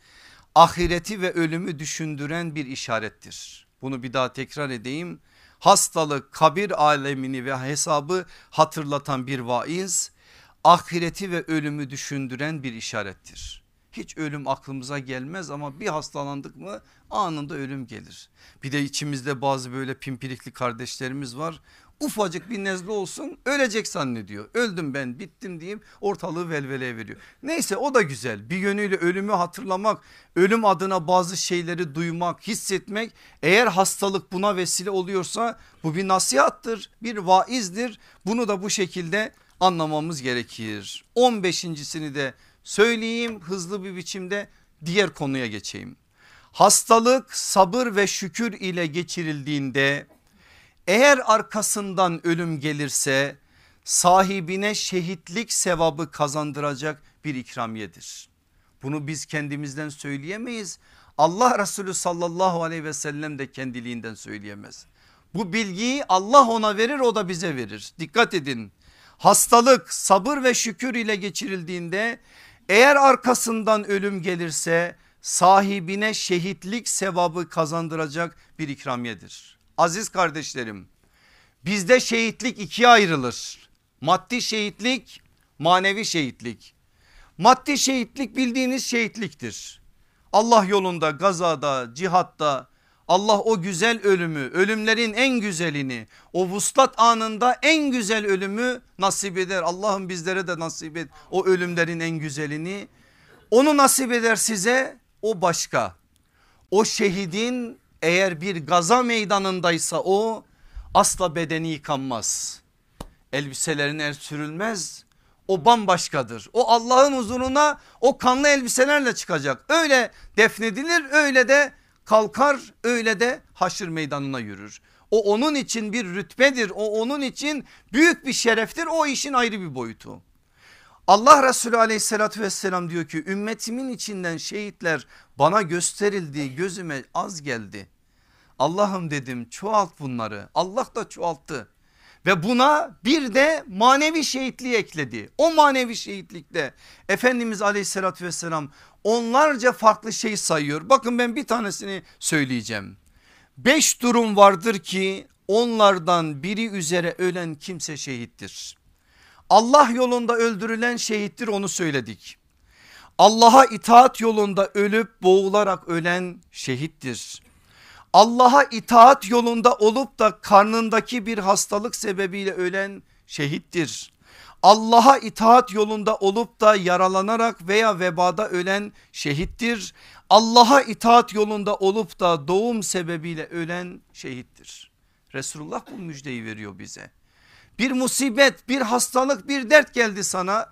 ahireti ve ölümü düşündüren bir işarettir. Bunu bir daha tekrar edeyim. Hastalık kabir alemini ve hesabı hatırlatan bir vaiz ahireti ve ölümü düşündüren bir işarettir. Hiç ölüm aklımıza gelmez ama bir hastalandık mı anında ölüm gelir. Bir de içimizde bazı böyle pimpirikli kardeşlerimiz var ufacık bir nezle olsun ölecek zannediyor. Öldüm ben bittim diyeyim ortalığı velveleye veriyor. Neyse o da güzel bir yönüyle ölümü hatırlamak ölüm adına bazı şeyleri duymak hissetmek eğer hastalık buna vesile oluyorsa bu bir nasihattır bir vaizdir bunu da bu şekilde anlamamız gerekir. 15.sini de söyleyeyim hızlı bir biçimde diğer konuya geçeyim. Hastalık sabır ve şükür ile geçirildiğinde eğer arkasından ölüm gelirse sahibine şehitlik sevabı kazandıracak bir ikramiyedir. Bunu biz kendimizden söyleyemeyiz. Allah Resulü sallallahu aleyhi ve sellem de kendiliğinden söyleyemez. Bu bilgiyi Allah ona verir o da bize verir. Dikkat edin hastalık sabır ve şükür ile geçirildiğinde Eğer arkasından ölüm gelirse sahibine şehitlik sevabı kazandıracak bir ikramiyedir. Aziz kardeşlerim bizde şehitlik ikiye ayrılır. Maddi şehitlik manevi şehitlik. Maddi şehitlik bildiğiniz şehitliktir. Allah yolunda gazada cihatta Allah o güzel ölümü ölümlerin en güzelini o vuslat anında en güzel ölümü nasip eder. Allah'ım bizlere de nasip et o ölümlerin en güzelini. Onu nasip eder size o başka. O şehidin eğer bir gaza meydanındaysa o asla bedeni yıkanmaz. Elbiselerine sürülmez o bambaşkadır. O Allah'ın huzuruna o kanlı elbiselerle çıkacak. Öyle defnedilir öyle de kalkar öyle de haşır meydanına yürür. O onun için bir rütbedir o onun için büyük bir şereftir o işin ayrı bir boyutu. Allah Resulü aleyhissalatü vesselam diyor ki ümmetimin içinden şehitler bana gösterildi gözüme az geldi. Allah'ım dedim çoğalt bunları Allah da çoğalttı. Ve buna bir de manevi şehitliği ekledi. O manevi şehitlikte Efendimiz aleyhissalatü vesselam onlarca farklı şey sayıyor. Bakın ben bir tanesini söyleyeceğim. Beş durum vardır ki onlardan biri üzere ölen kimse şehittir. Allah yolunda öldürülen şehittir onu söyledik. Allah'a itaat yolunda ölüp boğularak ölen şehittir. Allah'a itaat yolunda olup da karnındaki bir hastalık sebebiyle ölen şehittir. Allah'a itaat yolunda olup da yaralanarak veya vebada ölen şehittir. Allah'a itaat yolunda olup da doğum sebebiyle ölen şehittir. Resulullah bu müjdeyi veriyor bize. Bir musibet bir hastalık bir dert geldi sana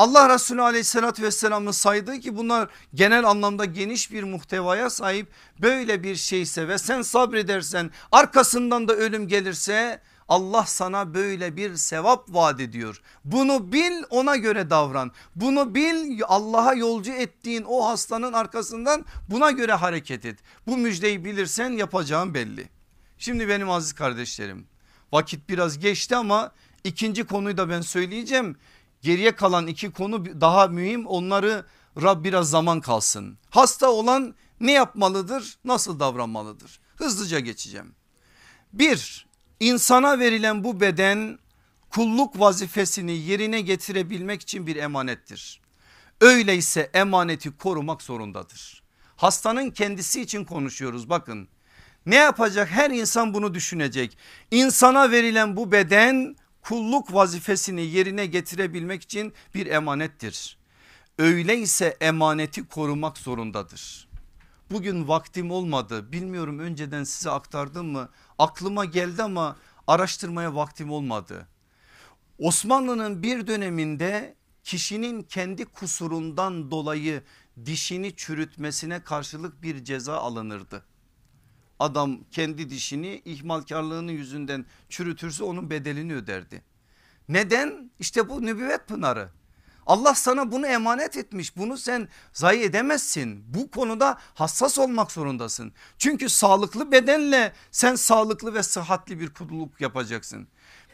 Allah Resulü aleyhissalatü vesselamın saydığı ki bunlar genel anlamda geniş bir muhtevaya sahip böyle bir şeyse ve sen sabredersen arkasından da ölüm gelirse Allah sana böyle bir sevap vaat ediyor. Bunu bil ona göre davran. Bunu bil Allah'a yolcu ettiğin o hastanın arkasından buna göre hareket et. Bu müjdeyi bilirsen yapacağın belli. Şimdi benim aziz kardeşlerim vakit biraz geçti ama ikinci konuyu da ben söyleyeceğim. Geriye kalan iki konu daha mühim onları Rab biraz zaman kalsın. Hasta olan ne yapmalıdır nasıl davranmalıdır hızlıca geçeceğim. Bir insana verilen bu beden kulluk vazifesini yerine getirebilmek için bir emanettir. Öyleyse emaneti korumak zorundadır. Hastanın kendisi için konuşuyoruz bakın. Ne yapacak her insan bunu düşünecek. İnsana verilen bu beden kulluk vazifesini yerine getirebilmek için bir emanettir. Öyleyse emaneti korumak zorundadır. Bugün vaktim olmadı bilmiyorum önceden size aktardım mı aklıma geldi ama araştırmaya vaktim olmadı. Osmanlı'nın bir döneminde kişinin kendi kusurundan dolayı dişini çürütmesine karşılık bir ceza alınırdı. Adam kendi dişini ihmalkarlığının yüzünden çürütürse onun bedelini öderdi. Neden? İşte bu nübüvvet pınarı. Allah sana bunu emanet etmiş bunu sen zayi edemezsin. Bu konuda hassas olmak zorundasın. Çünkü sağlıklı bedenle sen sağlıklı ve sıhhatli bir kulluk yapacaksın.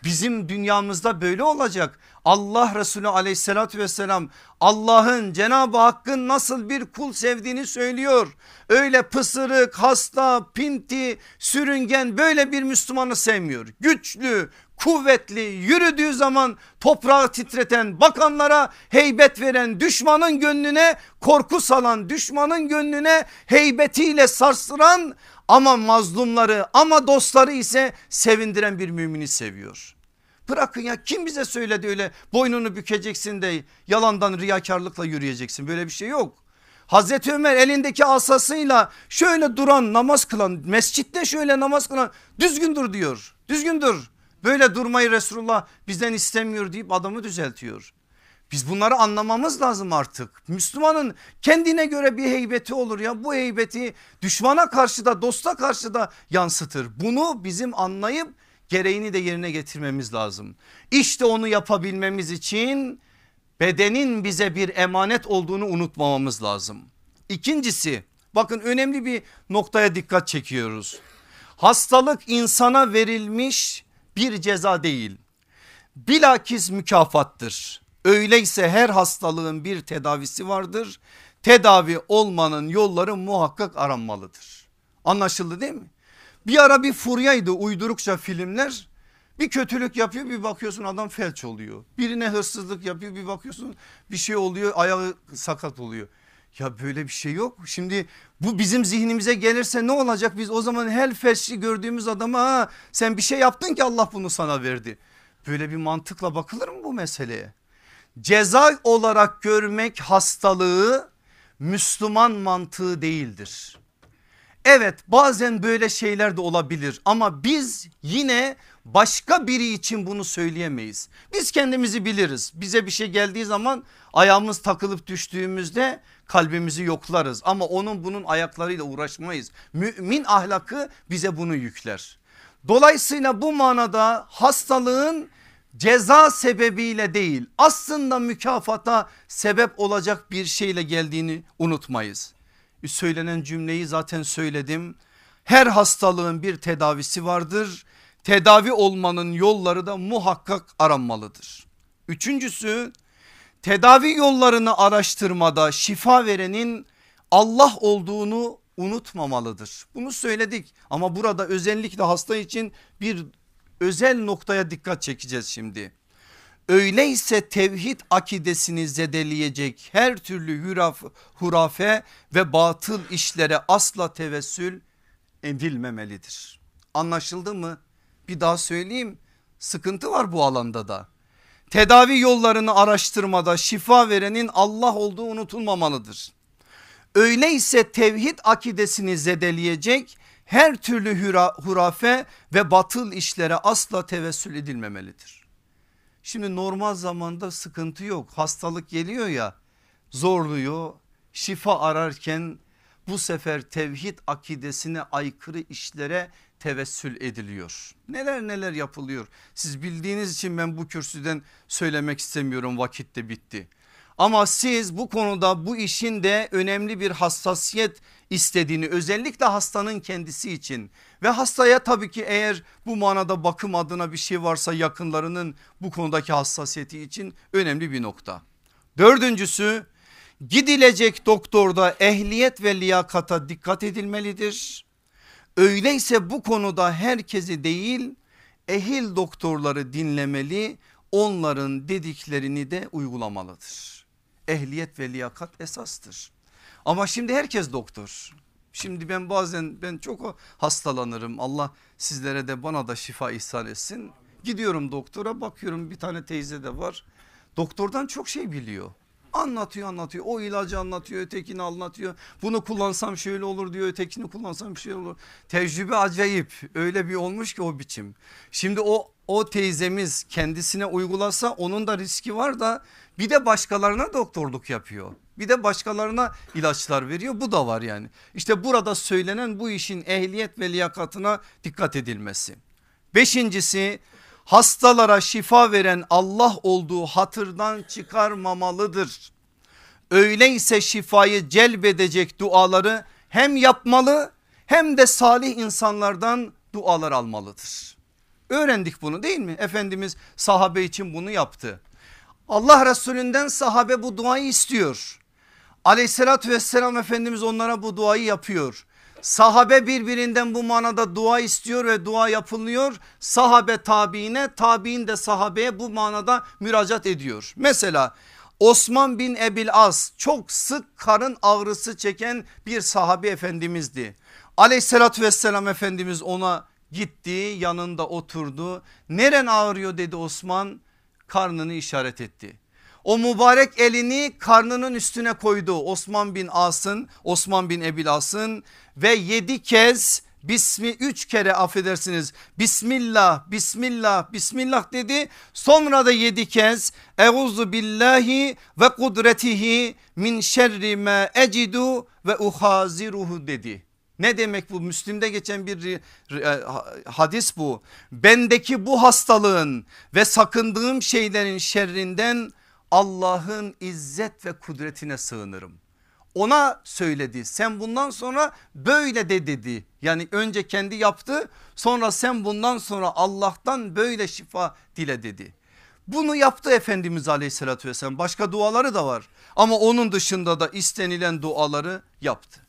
Bizim dünyamızda böyle olacak. Allah Resulü aleyhissalatü vesselam Allah'ın Cenab-ı Hakk'ın nasıl bir kul sevdiğini söylüyor. Öyle pısırık, hasta, pinti, sürüngen böyle bir Müslümanı sevmiyor. Güçlü, kuvvetli yürüdüğü zaman toprağı titreten bakanlara heybet veren düşmanın gönlüne korku salan düşmanın gönlüne heybetiyle sarsıran ama mazlumları ama dostları ise sevindiren bir mümini seviyor. Bırakın ya kim bize söyledi öyle boynunu bükeceksin de yalandan riyakarlıkla yürüyeceksin böyle bir şey yok. Hazreti Ömer elindeki asasıyla şöyle duran namaz kılan mescitte şöyle namaz kılan düzgün dur diyor düzgün dur. Böyle durmayı Resulullah bizden istemiyor deyip adamı düzeltiyor. Biz bunları anlamamız lazım artık. Müslümanın kendine göre bir heybeti olur ya bu heybeti düşmana karşı da dosta karşı da yansıtır. Bunu bizim anlayıp gereğini de yerine getirmemiz lazım. İşte onu yapabilmemiz için bedenin bize bir emanet olduğunu unutmamamız lazım. İkincisi bakın önemli bir noktaya dikkat çekiyoruz. Hastalık insana verilmiş bir ceza değil. Bilakis mükafattır Öyleyse her hastalığın bir tedavisi vardır. Tedavi olmanın yolları muhakkak aranmalıdır. Anlaşıldı değil mi? Bir ara bir furyaydı uydurukça filmler. Bir kötülük yapıyor bir bakıyorsun adam felç oluyor. Birine hırsızlık yapıyor bir bakıyorsun bir şey oluyor ayağı sakat oluyor. Ya böyle bir şey yok. Şimdi bu bizim zihnimize gelirse ne olacak? Biz o zaman her felçli gördüğümüz adama ha, sen bir şey yaptın ki Allah bunu sana verdi. Böyle bir mantıkla bakılır mı bu meseleye? Ceza olarak görmek hastalığı Müslüman mantığı değildir. Evet bazen böyle şeyler de olabilir ama biz yine başka biri için bunu söyleyemeyiz. Biz kendimizi biliriz. Bize bir şey geldiği zaman ayağımız takılıp düştüğümüzde kalbimizi yoklarız ama onun bunun ayaklarıyla uğraşmayız. Mümin ahlakı bize bunu yükler. Dolayısıyla bu manada hastalığın ceza sebebiyle değil aslında mükafata sebep olacak bir şeyle geldiğini unutmayız. Söylenen cümleyi zaten söyledim. Her hastalığın bir tedavisi vardır. Tedavi olmanın yolları da muhakkak aranmalıdır. Üçüncüsü tedavi yollarını araştırmada şifa verenin Allah olduğunu unutmamalıdır. Bunu söyledik ama burada özellikle hasta için bir özel noktaya dikkat çekeceğiz şimdi. Öyleyse tevhid akidesini zedeleyecek her türlü huraf, hurafe ve batıl işlere asla tevessül edilmemelidir. Anlaşıldı mı? Bir daha söyleyeyim sıkıntı var bu alanda da. Tedavi yollarını araştırmada şifa verenin Allah olduğu unutulmamalıdır. Öyleyse tevhid akidesini zedeleyecek her türlü hurafe ve batıl işlere asla tevessül edilmemelidir. Şimdi normal zamanda sıkıntı yok hastalık geliyor ya zorluyor şifa ararken bu sefer tevhid akidesine aykırı işlere tevessül ediliyor. Neler neler yapılıyor. Siz bildiğiniz için ben bu kürsüden söylemek istemiyorum vakit de bitti. Ama siz bu konuda bu işin de önemli bir hassasiyet istediğini özellikle hastanın kendisi için ve hastaya tabii ki eğer bu manada bakım adına bir şey varsa yakınlarının bu konudaki hassasiyeti için önemli bir nokta. Dördüncüsü gidilecek doktorda ehliyet ve liyakata dikkat edilmelidir. Öyleyse bu konuda herkesi değil ehil doktorları dinlemeli onların dediklerini de uygulamalıdır. Ehliyet ve liyakat esastır. Ama şimdi herkes doktor. Şimdi ben bazen ben çok hastalanırım. Allah sizlere de bana da şifa ihsan etsin. Gidiyorum doktora bakıyorum bir tane teyze de var. Doktordan çok şey biliyor. Anlatıyor anlatıyor o ilacı anlatıyor ötekini anlatıyor. Bunu kullansam şöyle olur diyor ötekini kullansam şey olur. Tecrübe acayip öyle bir olmuş ki o biçim. Şimdi o o teyzemiz kendisine uygulasa onun da riski var da bir de başkalarına doktorluk yapıyor. Bir de başkalarına ilaçlar veriyor bu da var yani. İşte burada söylenen bu işin ehliyet ve liyakatına dikkat edilmesi. Beşincisi hastalara şifa veren Allah olduğu hatırdan çıkarmamalıdır. Öyleyse şifayı celbedecek duaları hem yapmalı hem de salih insanlardan dualar almalıdır. Öğrendik bunu değil mi? Efendimiz sahabe için bunu yaptı. Allah Resulünden sahabe bu duayı istiyor. Aleyhissalatü vesselam Efendimiz onlara bu duayı yapıyor. Sahabe birbirinden bu manada dua istiyor ve dua yapılıyor. Sahabe tabiine tabiin de sahabeye bu manada müracaat ediyor. Mesela Osman bin Ebil As çok sık karın ağrısı çeken bir sahabe efendimizdi. Aleyhissalatü vesselam Efendimiz ona gitti yanında oturdu. Neren ağrıyor dedi Osman karnını işaret etti. O mübarek elini karnının üstüne koydu Osman bin As'ın Osman bin Ebil As'ın ve yedi kez Bismi üç kere affedersiniz Bismillah Bismillah Bismillah dedi sonra da yedi kez Euzu billahi ve kudretihi min şerri ma ecidu ve uhaziruhu dedi. Ne demek bu Müslim'de geçen bir e, hadis bu. Bendeki bu hastalığın ve sakındığım şeylerin şerrinden Allah'ın izzet ve kudretine sığınırım. Ona söyledi sen bundan sonra böyle de dedi. Yani önce kendi yaptı sonra sen bundan sonra Allah'tan böyle şifa dile dedi. Bunu yaptı Efendimiz aleyhissalatü vesselam başka duaları da var ama onun dışında da istenilen duaları yaptı.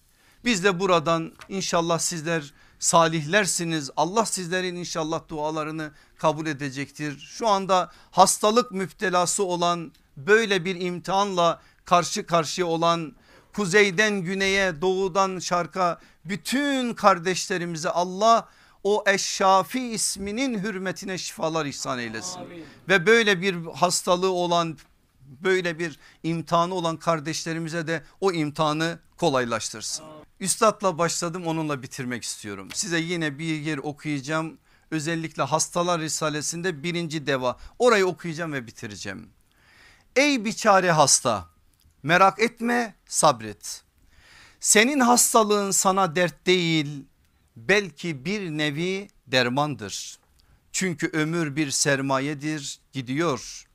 Biz de buradan inşallah sizler salihlersiniz Allah sizlerin inşallah dualarını kabul edecektir. Şu anda hastalık müptelası olan böyle bir imtihanla karşı karşıya olan kuzeyden güneye doğudan şarka bütün kardeşlerimize Allah o Eşşafi isminin hürmetine şifalar ihsan eylesin. Amin. Ve böyle bir hastalığı olan böyle bir imtihanı olan kardeşlerimize de o imtihanı kolaylaştırsın. Üstadla başladım onunla bitirmek istiyorum. Size yine bir yer okuyacağım. Özellikle hastalar risalesinde birinci deva orayı okuyacağım ve bitireceğim. Ey biçare hasta merak etme sabret. Senin hastalığın sana dert değil belki bir nevi dermandır. Çünkü ömür bir sermayedir gidiyor.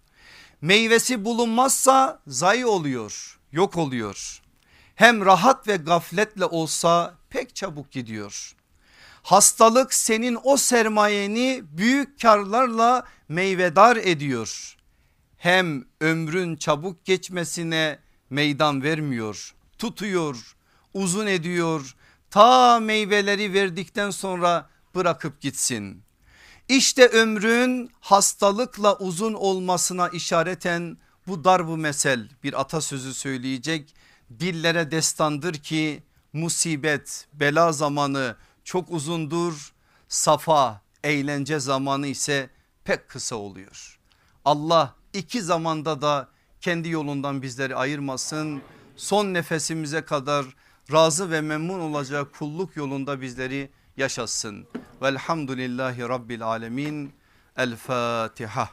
Meyvesi bulunmazsa zayi oluyor yok oluyor. Hem rahat ve gafletle olsa pek çabuk gidiyor. Hastalık senin o sermayeni büyük karlarla meyvedar ediyor. Hem ömrün çabuk geçmesine meydan vermiyor. Tutuyor, uzun ediyor. Ta meyveleri verdikten sonra bırakıp gitsin. İşte ömrün hastalıkla uzun olmasına işareten bu darbu mesel bir atasözü söyleyecek. Dillere destandır ki musibet bela zamanı çok uzundur. Safa eğlence zamanı ise pek kısa oluyor. Allah iki zamanda da kendi yolundan bizleri ayırmasın. Son nefesimize kadar razı ve memnun olacağı kulluk yolunda bizleri yaşatsın. Velhamdülillahi Rabbil Alemin. El Fatiha.